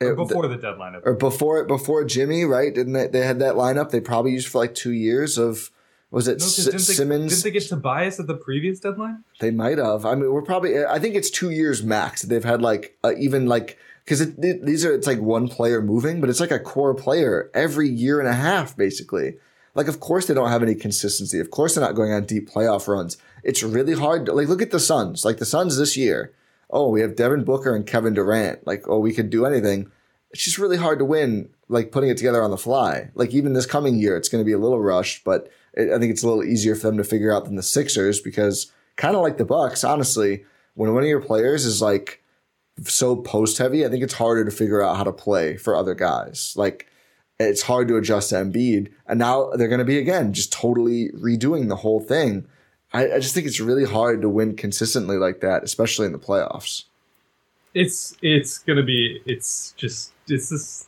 Or before the deadline. or before before Jimmy, right? Didn't they? They had that lineup. They probably used for like two years of Was it No, S- didn't they, Simmons? Didn't they get Tobias at the previous deadline? They might have. I mean, we're probably. I think it's two years max. They've had like uh, even like because these are it's like one player moving, but it's like a core player every year and a half, basically. Like, of course they don't have any consistency. Of course they're not going on deep playoff runs. It's really hard. To, like, look at the Suns. Like the Suns this year. Oh, we have Devin Booker and Kevin Durant. Like, oh, we could do anything. It's just really hard to win. Like putting it together on the fly. Like even this coming year, it's going to be a little rushed, but it, I think it's a little easier for them to figure out than the Sixers because kind of like the Bucks, honestly, when one of your players is like so post heavy, I think it's harder to figure out how to play for other guys. Like it's hard to adjust to Embiid, and now they're going to be again just totally redoing the whole thing. I, I just think it's really hard to win consistently like that, especially in the playoffs. It's it's gonna be. It's just it's this.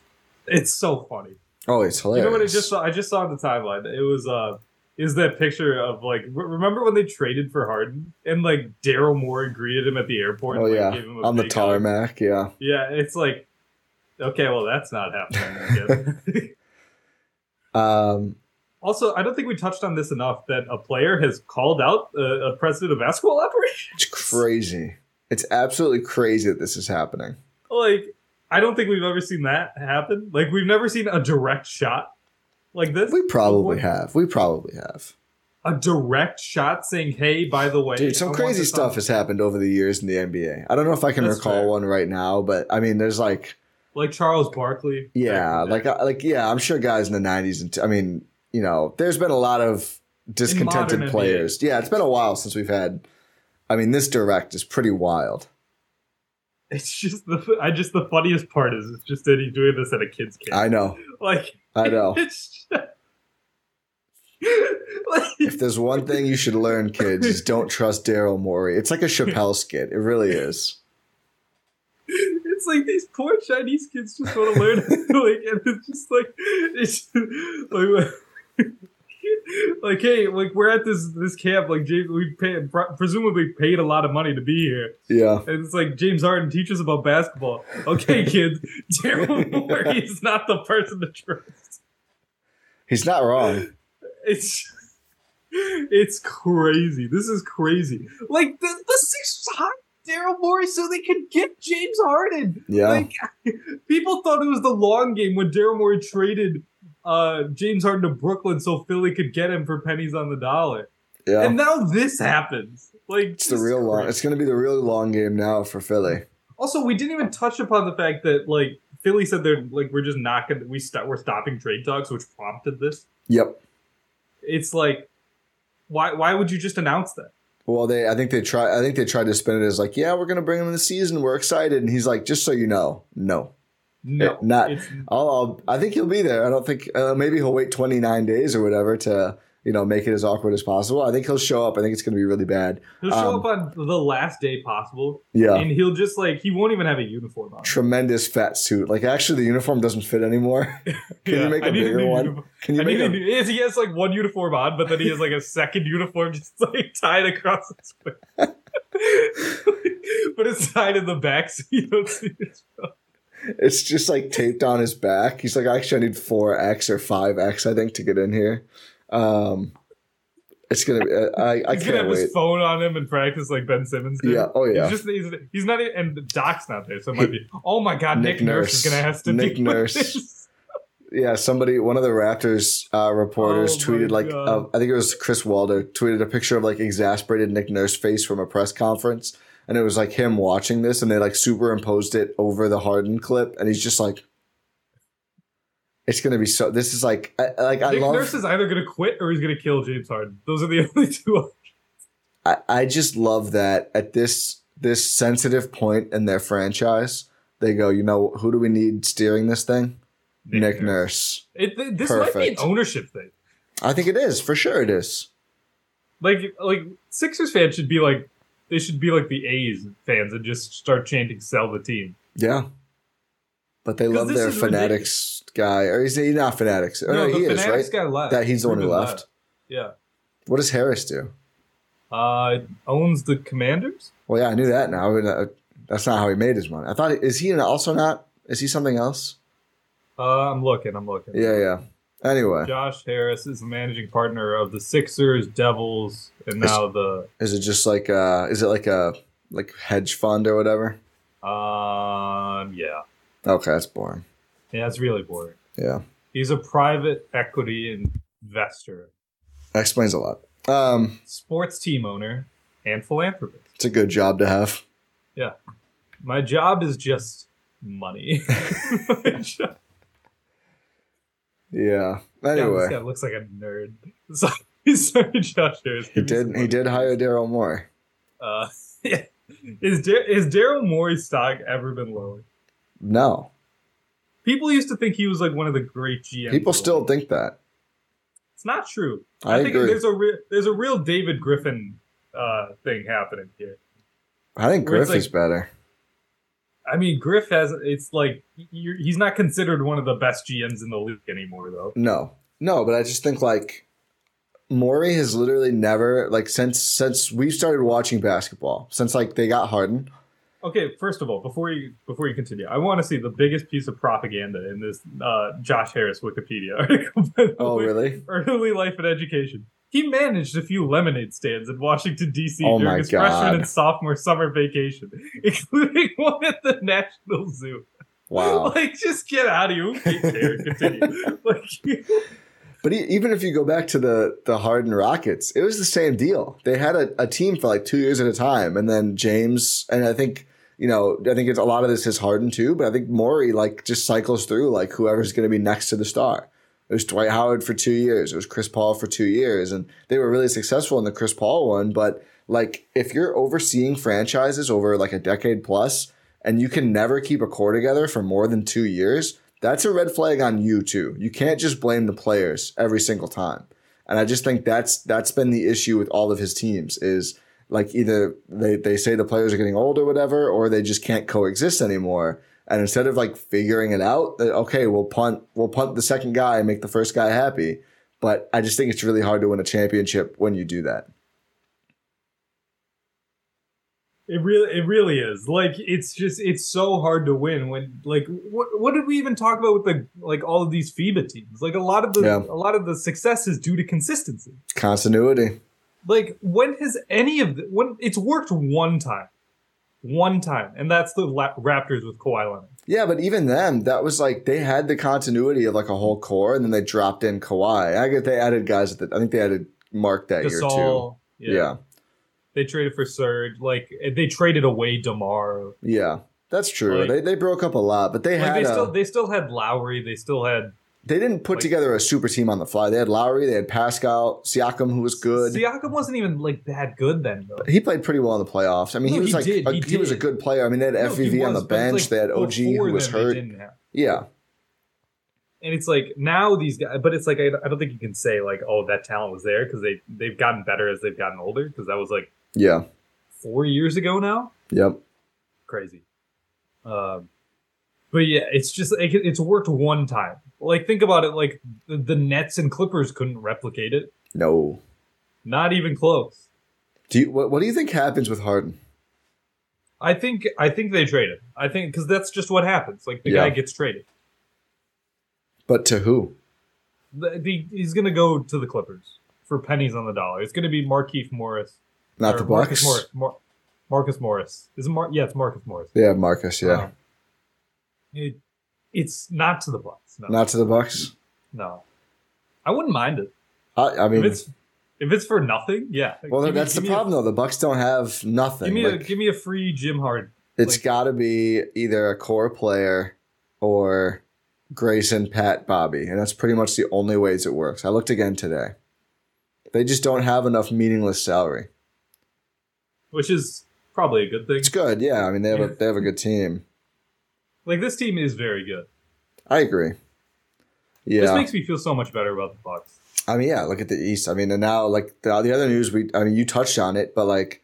It's so funny. Oh, it's hilarious. You know what I just saw? I just saw on the timeline. It was uh, is that picture of like remember when they traded for Harden and like Daryl Morey greeted him at the airport? Oh and, like, yeah, gave him a on the big hug? tarmac. Yeah. Yeah, it's like okay, well that's not happening. again. [LAUGHS] [LAUGHS] Um, also, I don't think we touched on this enough that a player has called out a, a president of basketball [LAUGHS] operations. it's crazy. It's absolutely crazy that this is happening. Like, I don't think we've ever seen that happen. Like, we've never seen a direct shot like this. We probably before. have. We probably have. a direct shot saying, "Hey, by the way, Dude, some I crazy stuff has happened over the years in the NBA. I don't know if I can That's recall fair. one right now, but I mean, there's like, like Charles Barkley. yeah, like, uh, like, yeah, I'm sure guys in the '90s and t- I mean, you know, there's been a lot of discontented players. Yeah, it's been a while since we've had. I mean, this direct is pretty wild. It's just the I just the funniest part is it's just that he's doing this at a kid's camp. I know. like I know. [LAUGHS] It's just, like, If there's one thing you should learn, kids, is don't trust Daryl Morey. It's like a Chappelle skit. It really is. it's like these poor Chinese kids just want to learn like and it's just like it's like [LAUGHS] like hey like we're at this this camp like James we pay presumably paid a lot of money to be here Yeah. and it's like James Harden teaches about basketball okay [LAUGHS] kids Daryl Morey is not the person to trust He's not wrong. it's it's crazy this is crazy like the, the Sixers hired Daryl Morey so they could get James Harden Yeah. like [LAUGHS] people thought it was the long game when Daryl Morey traded uh, James Harden to Brooklyn so Philly could get him for pennies on the dollar. Yeah. And now this happens. Like It's the real long. It's going to be the real long game now for Philly. Also, we didn't even touch upon the fact that like Philly said they're like we're just not gonna we st- we're stopping trade talks, which prompted this. Yep. It's like why why would you just announce that? Well, they. I think they try. I think they tried to spin it as like, yeah, we're going to bring him in the season. We're excited, and he's like, just so you know, no, No, Eh, not. I'll, I'll. I think he'll be there. I don't think. Uh, maybe he'll wait 29 days or whatever to you know make it as awkward as possible. I think he'll show up. I think it's going to be really bad. He'll show Um, up on the last day possible. Yeah. and he'll just like he won't even have a uniform on. Tremendous fat suit. Like actually, the uniform doesn't fit anymore. [LAUGHS] Can [LAUGHS] Yeah, you make a bigger new one? uniform. Can you I make a? he, has, he has like one uniform on, but then he has like a second uniform [LAUGHS] just like tied across his waist. but it's tied in the back so you don't see his front. It's just like taped on his back. He's like, actually, I need four X or five X, I think, to get in here. Um, it's gonna be. uh, I I He's gonna have wait. his phone on him and practice like Ben Simmons did. Yeah, oh, yeah. He's just he's, he's not even, and Doc's not there, so it might be. Oh my God, Nick, Nick Nurse. is gonna have to Nick Nurse. Yeah, somebody, one of the Raptors uh, reporters Oh tweeted like, uh, I think it was Chris Walder tweeted a picture of like exasperated Nick Nurse face from a press conference, and it was like him watching this, and they like superimposed it over the Harden clip, and he's just like, it's gonna be so. This is like, I, like I Nick love. Nurse is either gonna quit or he's gonna kill James Harden. Those are the [LAUGHS] only two. I, I just love that at this this sensitive point in their franchise, they go, you know, who do we need steering this thing? Nick, Nurse. It, th- this might be an Perfect. ownership thing. I think it is for sure. It is. Like like Sixers fans should be like they should be like the A's fans and just start chanting "sell the team." Yeah. But they love their is fanatics guy, or is he not fanatics? Or No, no, the he is Fanatics right. guy left. That he's the one who Rubin left. Yeah. What does Harris do? Uh, owns the Commanders. Well, yeah, I knew that now. uh, That's not how he made his money. I thought is he also not? Is he something else? Uh, I'm looking. I'm looking. Yeah, yeah. Anyway, Josh Harris is the managing partner of the Sixers, Devils, and now the is it just like uh is it like a like hedge fund or whatever? um yeah. Okay, that's boring. Yeah, it's really boring. Yeah. He's a private equity investor, That explains a lot. Um sports team owner, and philanthropist. it's a good job to have. Yeah. My job is just money. [LAUGHS] My job- Yeah. Anyway, this guy looks like a nerd. [LAUGHS] Sorry, sorry Josh Harris. he did he did hire Daryl Moore. Uh, [LAUGHS] yeah. Is Dar- is Daryl Morey's stock ever been lower? No. People used to think he was like one of the great GMs. People still think that. it's not true. I think agree. there's a real there's a real David Griffin uh, thing happening here. I think is like- better. I mean, Griff has it's like you're, he's not considered one of the best GMs in the league anymore, though. No. No, but I just think like Morey has literally never like since since we've started watching basketball, since like they got Harden. Okay, first of all, before you before you continue, I want to see the biggest piece of propaganda in this uh, Josh Harris Wikipedia [LAUGHS] article. Oh, really? Early life and education. He managed a few lemonade stands in Washington D.C. Oh during his freshman and sophomore summer vacation, [LAUGHS] including one at the National Zoo. Wow. [LAUGHS] Like, just get out of here. Continue. [LAUGHS] like, But even if you go back to the the Harden Rockets, it was the same deal. They had a, a team for like two years at a time, and then James and I think you know I think it's a lot of this is Harden too, but I think Morey like just cycles through like whoever's going to be next to the star. It was Dwight Howard for two years. It was Chris Paul for two years, and they were really successful in the Chris Paul one. But like, if you're overseeing franchises over like a decade plus, and you can never keep a core together for more than two years, that's a red flag on you too. You can't just blame the players every single time. And I just think that's that's been the issue with all of his teams is like either they, they say the players are getting old or whatever, or they just can't coexist anymore. And instead of like figuring it out, that, okay, we'll punt we'll punt the second guy and make the first guy happy. But I just think it's really hard to win a championship when you do that. It really, it really is. Like, it's just, it's so hard to win when, like, what, what did we even talk about with the, like, all of these FIBA teams? Like, a lot of the, Yeah. a lot of the success is due to consistency. Continuity. Like, when has any of the, when it's worked one time, one time, and that's the La- Raptors with Kawhi Leonard. Yeah, but even then, that was like they had the continuity of like a whole core, and then they dropped in Kawhi. I get they added guys. That, I think they added Mark that year too. Gasol, Yeah. They traded for Serge. Like, they traded away DeMar. yeah, that's true. Like- they they broke up a lot, but they Like, had they a- they still had Lowry. They still had they didn't put like- together a super team on the fly. They had Lowry, they had Pascal, Siakam, who was good. Siakam wasn't even like that good then, though. he played pretty well in the playoffs. I mean, No, he was he like did, a, he he, was a good player. I mean, they had No, FVV on the was, but it's bench. like they had OG who was hurt. Yeah, and it's like now these guys but it's like I, I don't think you can say like oh that talent was there because they they've gotten better as they've gotten older because that was like yeah, four years ago now yep. crazy um but yeah it's just like, it's worked one time like think about it like the, nets and clippers couldn't replicate it No. not even close Do you what, what do you think happens with Harden? i think i think they traded i think because that's just what happens like the Yeah. guy gets traded But to who? the, the, he's gonna go to the clippers for pennies on the dollar it's gonna be Markieff morris Not the Marcus Morris. Mar- Marcus Morris. Is it Mar- yeah, it's Marcus Morris. Yeah, Marcus. Yeah, Um, it, it's not to the Bucks. No, not to the Bucks. no. I wouldn't mind it I, I mean, if it's if it's for nothing. Yeah. well, Give me- that's the me a- problem though. The Bucks don't have nothing. Give me a give me a free Jim Harden. it's like- got to be either a core player or Grayson, Pat, Bobby, and that's pretty much the only ways it works. I looked again today. They just don't have enough meaningless salary. which is probably a good thing. It's good, yeah. I mean, they have a they have a good team. Like this team is very good. I agree. Yeah, this makes me feel so much better about the Bucks. I mean, yeah. Look at the East. I mean, and now like the, the other news, we I mean, you touched on it, but like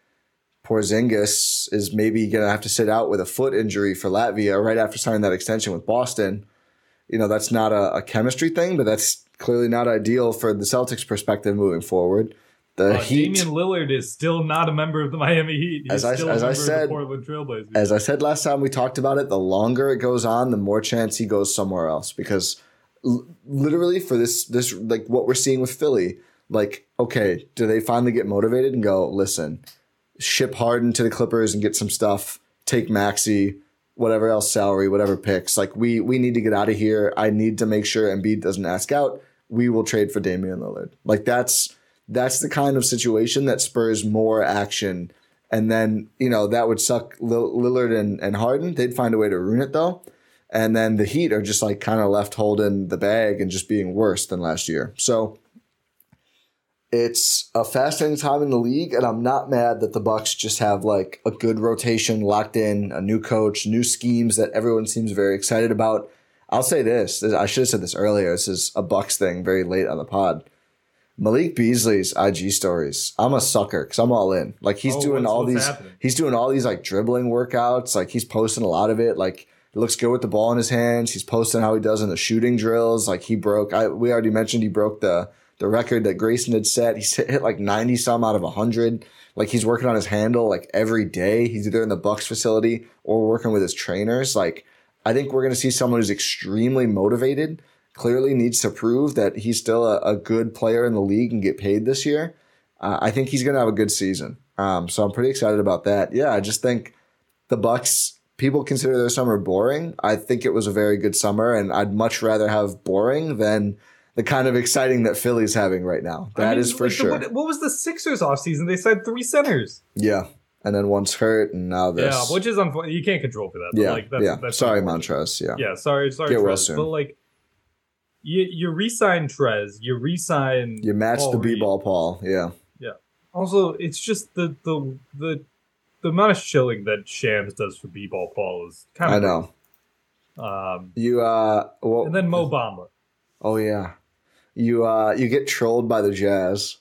Porzingis is maybe gonna have to sit out with a foot injury for Latvia right after signing that extension with Boston. You know, that's not a, a chemistry thing, but that's clearly not ideal for the Celtics' perspective moving forward. The Uh, Heat, Damian Lillard is still not a member of the Miami Heat. He's As I- still as a I said- Portland Trailblazers. as I said last time we talked about it, the longer it goes on, the more chance he goes somewhere else because L- literally for this this like what we're seeing with Philly, like okay, do they finally get motivated and go, listen, ship Harden to the Clippers and get some stuff, take Maxey, whatever else salary, whatever picks. Like we we need to get out of here. I need to make sure Embiid doesn't ask out. We will trade for Damian Lillard. Like that's that's the kind of situation that spurs more action. And then, you know, that would suck Lillard and, and Harden. They'd find a way to ruin it though. And then the Heat are just like kind of left holding the bag and just being worse than last year. So it's a fascinating time in the league, and I'm not mad that the Bucks just have like a good rotation locked in, a new coach, new schemes that everyone seems very excited about. I'll say this: I should have said this earlier. This is a Bucks thing, very late on the pod. Malik Beasley's IG stories. I'm a sucker because I'm all in. Like he's Oh, doing all these. happening? He's doing all these like dribbling workouts. Like he's posting a lot of it. Like it looks good with the ball in his hands. He's posting how he does in the shooting drills. Like he broke. I we already mentioned he broke the the record that Grayson had set. He's hit, hit like 90 some out of 100. Like he's working on his handle like every day. He's either in the Bucks facility or working with his trainers. Like I think we're going to see someone who's extremely motivated. Clearly needs to prove that he's still a, a good player in the league and get paid this year. Uh, I think he's going to have a good season. Um, so I'm pretty excited about that. Yeah, I just think the Bucks people consider their summer boring. I think it was a very good summer, and I'd much rather have boring than the kind of exciting that Philly's having right now. I mean, is for like, the- sure. what, what was the Sixers offseason? They signed three centers. yeah, and then one's hurt, and now this. Yeah, which is unfortunate. You can't control for that. yeah, like, that's, yeah. That's Sorry. Montrezl. Yeah, Yeah, sorry, sorry, Get well soon. But like, you you re-sign Trez, you re-sign. you match Paul the Reed. b-ball, Paul. Yeah, Yeah. Also, it's just the the the the amount of shilling that Shams does for b-ball Paul is kind of. I know. Um, You uh, well, and then Mo Bamba. oh yeah, you uh, you get trolled by the Jazz.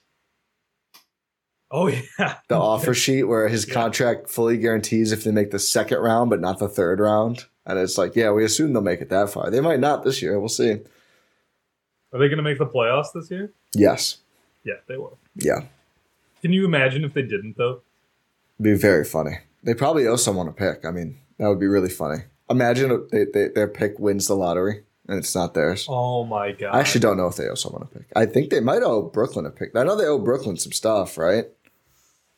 Oh [LAUGHS] yeah, The offer sheet where his Yeah. contract fully guarantees if they make the second round, but not the third round. And it's like, yeah, we assume they'll make it that far. They might not this year. We'll see. Are they going to make the playoffs this year? Yes. Yeah, they will. Yeah. Can you imagine if they didn't though? Be very funny. They probably owe someone a pick. I mean, that would be really funny. Imagine if they, they, their pick wins the lottery and it's not theirs. Oh my god! I actually don't know if they owe someone a pick. I think they might owe Brooklyn a pick. I know they owe Brooklyn some stuff, right?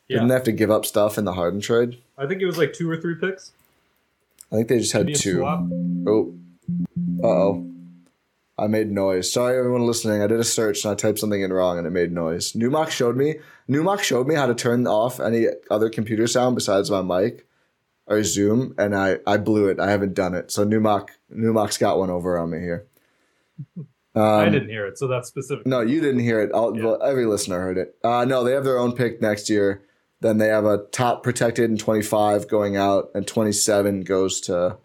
yeah. Didn't they have to give up stuff in the Harden trade? I think it was like two or three picks. I think they just had two. Oh, uh oh. I made noise. Sorry, everyone listening. I did a search and I typed something in wrong and it made noise. Numac showed me. Numac showed me how to turn off any other computer sound besides my mic or Zoom, and I I blew it. I haven't done it. So Numac Numac's got one over on me here. Um, I didn't hear it, so that's specific. No, you didn't hear it. All, Yeah. well, every listener heard it. Uh, no, they have their own pick next year. Then they have a top protected in 25 going out, and 27 goes to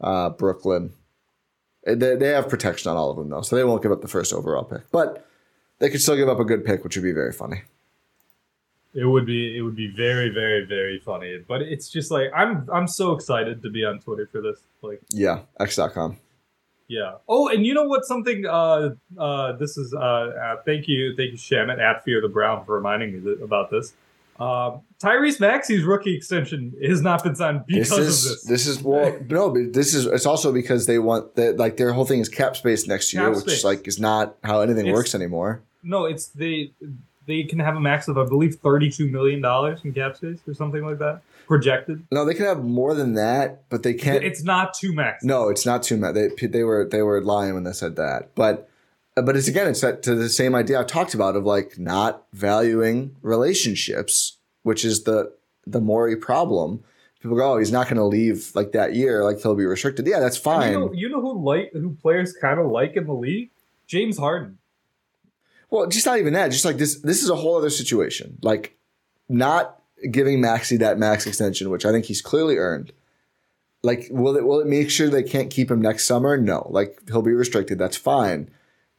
uh, Brooklyn. Uh, They, they have protection on all of them, though, so they won't give up the first overall pick. But they could still give up a good pick, which would be very funny. It would be it would be very very very funny, but it's just like I'm I'm so excited to be on Twitter for this. Like Yeah, X.com. yeah. Oh, and you know what? Something. Uh, uh, this is. Uh, uh thank you, thank you, Shamit at Fear the Brown for reminding me th- about this. Um, Tyrese Maxey's rookie extension has not been signed because This is of this. this is well [LAUGHS] no, but this is it's also because they want that like their whole thing is cap space next year, Cap which space. like is not how anything It's- works anymore. No, it's they. They can have a max of I believe thirty-two million dollars in cap space or something like that projected. No, they can have more than that, but they can't. It's not two max. No, it's not too max. They they were they were lying when they said that. But Uh, but it's again it's that to the same idea I talked about of like not valuing relationships, which is the the Morey problem. People go, oh, he's not going to leave like that year, like he'll be restricted. Yeah, that's fine. You know, you know who like who players kind of like in the league? James Harden. Well, just not even that. Just like this, this is a whole other situation. Like not giving Maxey that max extension, which I think he's clearly earned. Like, will it will it make sure they can't keep him next summer? No. Like he'll be restricted. That's fine.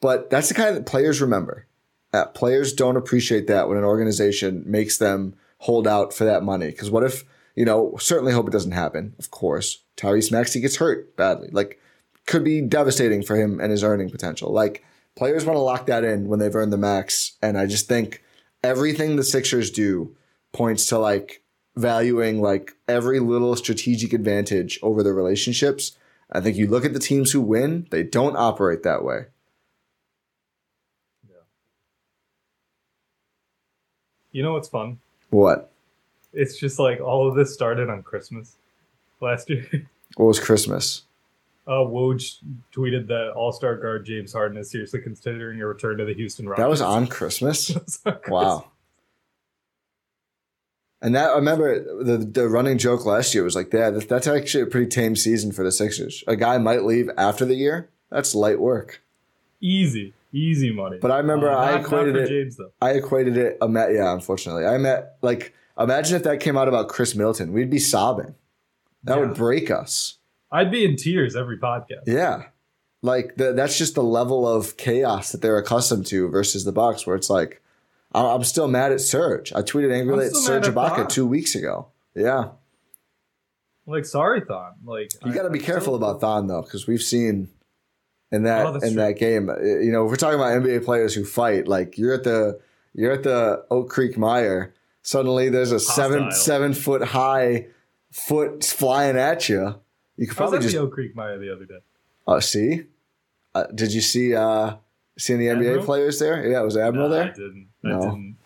But that's the kind that players remember. Uh, players don't appreciate that when an organization makes them hold out for that money. Because what if you know? Certainly hope it doesn't happen. Of course, Tyrese Maxey gets hurt badly. Like, could be devastating for him and his earning potential. Like players want to lock that in when they've earned the max. And I just think everything the Sixers do points to like valuing like every little strategic advantage over the relationships. I think you look at the teams who win, they don't operate that way. You know what's fun? What? It's just like all of this started on Christmas last [LAUGHS] year. What was Christmas? Uh, Woj tweeted that All Star guard James Harden is seriously considering a return to the Houston Rockets. That was on Christmas. [LAUGHS] Was on Wow. And that I remember the the running joke last year was like, yeah, that, that's actually a pretty tame season for the Sixers. A guy might leave after the year. That's light work. Easy, easy money. But I remember Uh, I equated it. James though. I equated it. I met, yeah, unfortunately, I met like imagine if that came out about Khris Middleton, we'd be sobbing. That would break us. I'd be in tears every podcast. Yeah, like the, that's just the level of chaos that they're accustomed to versus the Bucks, where it's like I'm still mad at Serge. I tweeted angrily at Serge at Ibaka Thon. two weeks ago. Yeah, Like sorry, Thon. Like you got to be careful about Thon though, because we've seen in that Oh, in true. that game. uh, You know, if we're talking about NBA players who fight. Like you're at the you're at the Oak Creek Meijer. Suddenly, there's a seven Hostile. seven foot high foot flying at you. You could I was probably at just the Oak Creek Meijer the other day. uh, see. Uh, did you see uh see any NBA players there? Yeah, was Admiral No, I there? didn't. I No. didn't.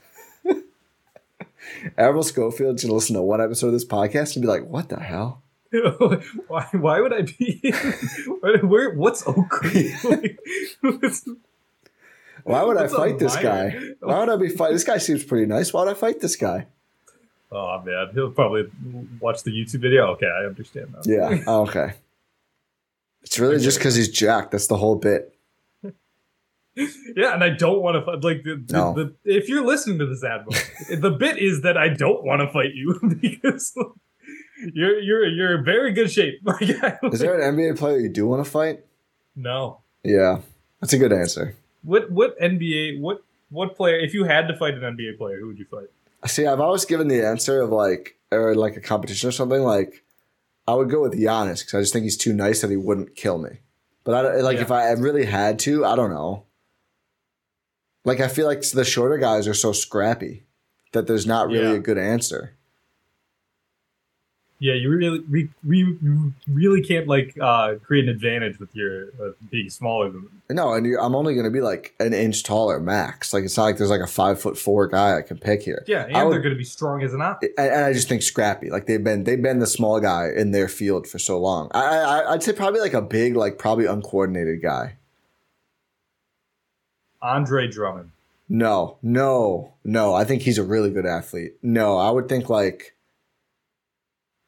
[LAUGHS] Admiral Schofield should listen to one episode of this podcast and be like, "What the hell?" [LAUGHS] why? Why would I be? where, where? What's Oak Creek? [LAUGHS] Like, [LAUGHS] Why would I fight this minor? guy? Why would I be fight? This guy seems pretty nice. Why would I fight this guy? oh man, he'll probably watch the YouTube video. Okay, I understand that. Yeah. Oh, okay. It's really just because he's jacked. That's the whole bit. Yeah, and I don't want to fight. Like, the, the, No. the, if you're listening to this admiral, the bit is that I don't want to fight you because you're you're you're in very good shape. [LAUGHS] Like, I [LAUGHS] don't- Is there an NBA player you do want to fight? no. Yeah, that's a good answer. What what NBA what what player? If you had to fight an NBA player, who would you fight? See, I've always given the answer of like, or like a competition or something. Like, I would go with Giannis because I just think he's too nice that he wouldn't kill me. But I like Yeah. if I really had to, I don't know. Like I feel like the shorter guys are so scrappy that there's not really Yeah. a good answer. Yeah, you really re, re, really can't like uh, create an advantage with your uh, being smaller than them. No, and I'm only going to be like an inch taller max. Like it's not like there's like a five foot four guy I can pick here. Yeah, and would- they're going to be strong as an option. and, and I just think scrappy. Like they've been they've been the small guy in their field for so long. I, I I'd say probably like a big like probably uncoordinated guy. Andre Drummond. No, no, no. I think he's a really good athlete. No, I would think like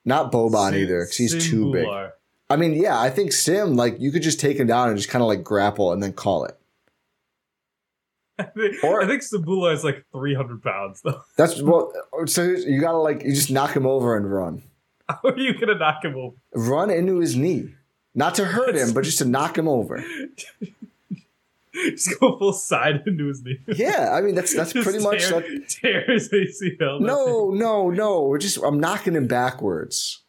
not Boban Sim- either because he's too big. Bhullar. I mean, yeah, I think Sim like you could just take him down and just kind of like grapple and then call it. [LAUGHS] I think, Or- I think Sabula is like 300 pounds, though. [LAUGHS] That's well. So you gotta like you just knock him over and run, [LAUGHS] How are you to knock him over? run into his knee, not to hurt him, but just to knock him over. [LAUGHS] Just go full side [LAUGHS] into his knee. Yeah, I mean that's that's Just pretty much tear, that. [LAUGHS] tear his ACL. No, no, no. We're just I'm knocking him backwards.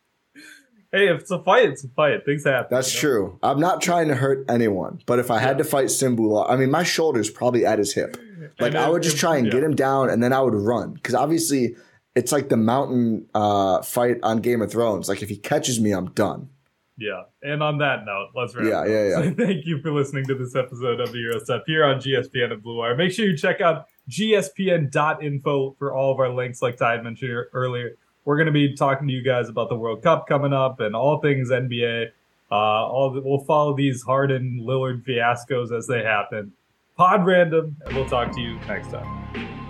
Hey, if it's a fight, it's a fight. Things happen. That's you know? true. I'm not trying to hurt anyone, but if I had to fight Sim Bhullar, I mean my shoulder's probably at his hip. Like I would just try and yeah. get him down and then I would run because obviously it's like the mountain uh, fight on Game of Thrones. Like if he catches me, I'm done. Yeah. And on that note, let's wrap Yeah, up. yeah, yeah. So [LAUGHS] thank you for listening to this episode of the Eurostep here on GSPN and Blue Wire. Make sure you check out gspn.info for all of our links, like Ti mentioned earlier. We're going to be talking to you guys about the World Cup coming up and all things NBA. Uh, all the, we'll follow these Harden Lillard fiascos as they happen. Pod random, and we'll talk to you next time.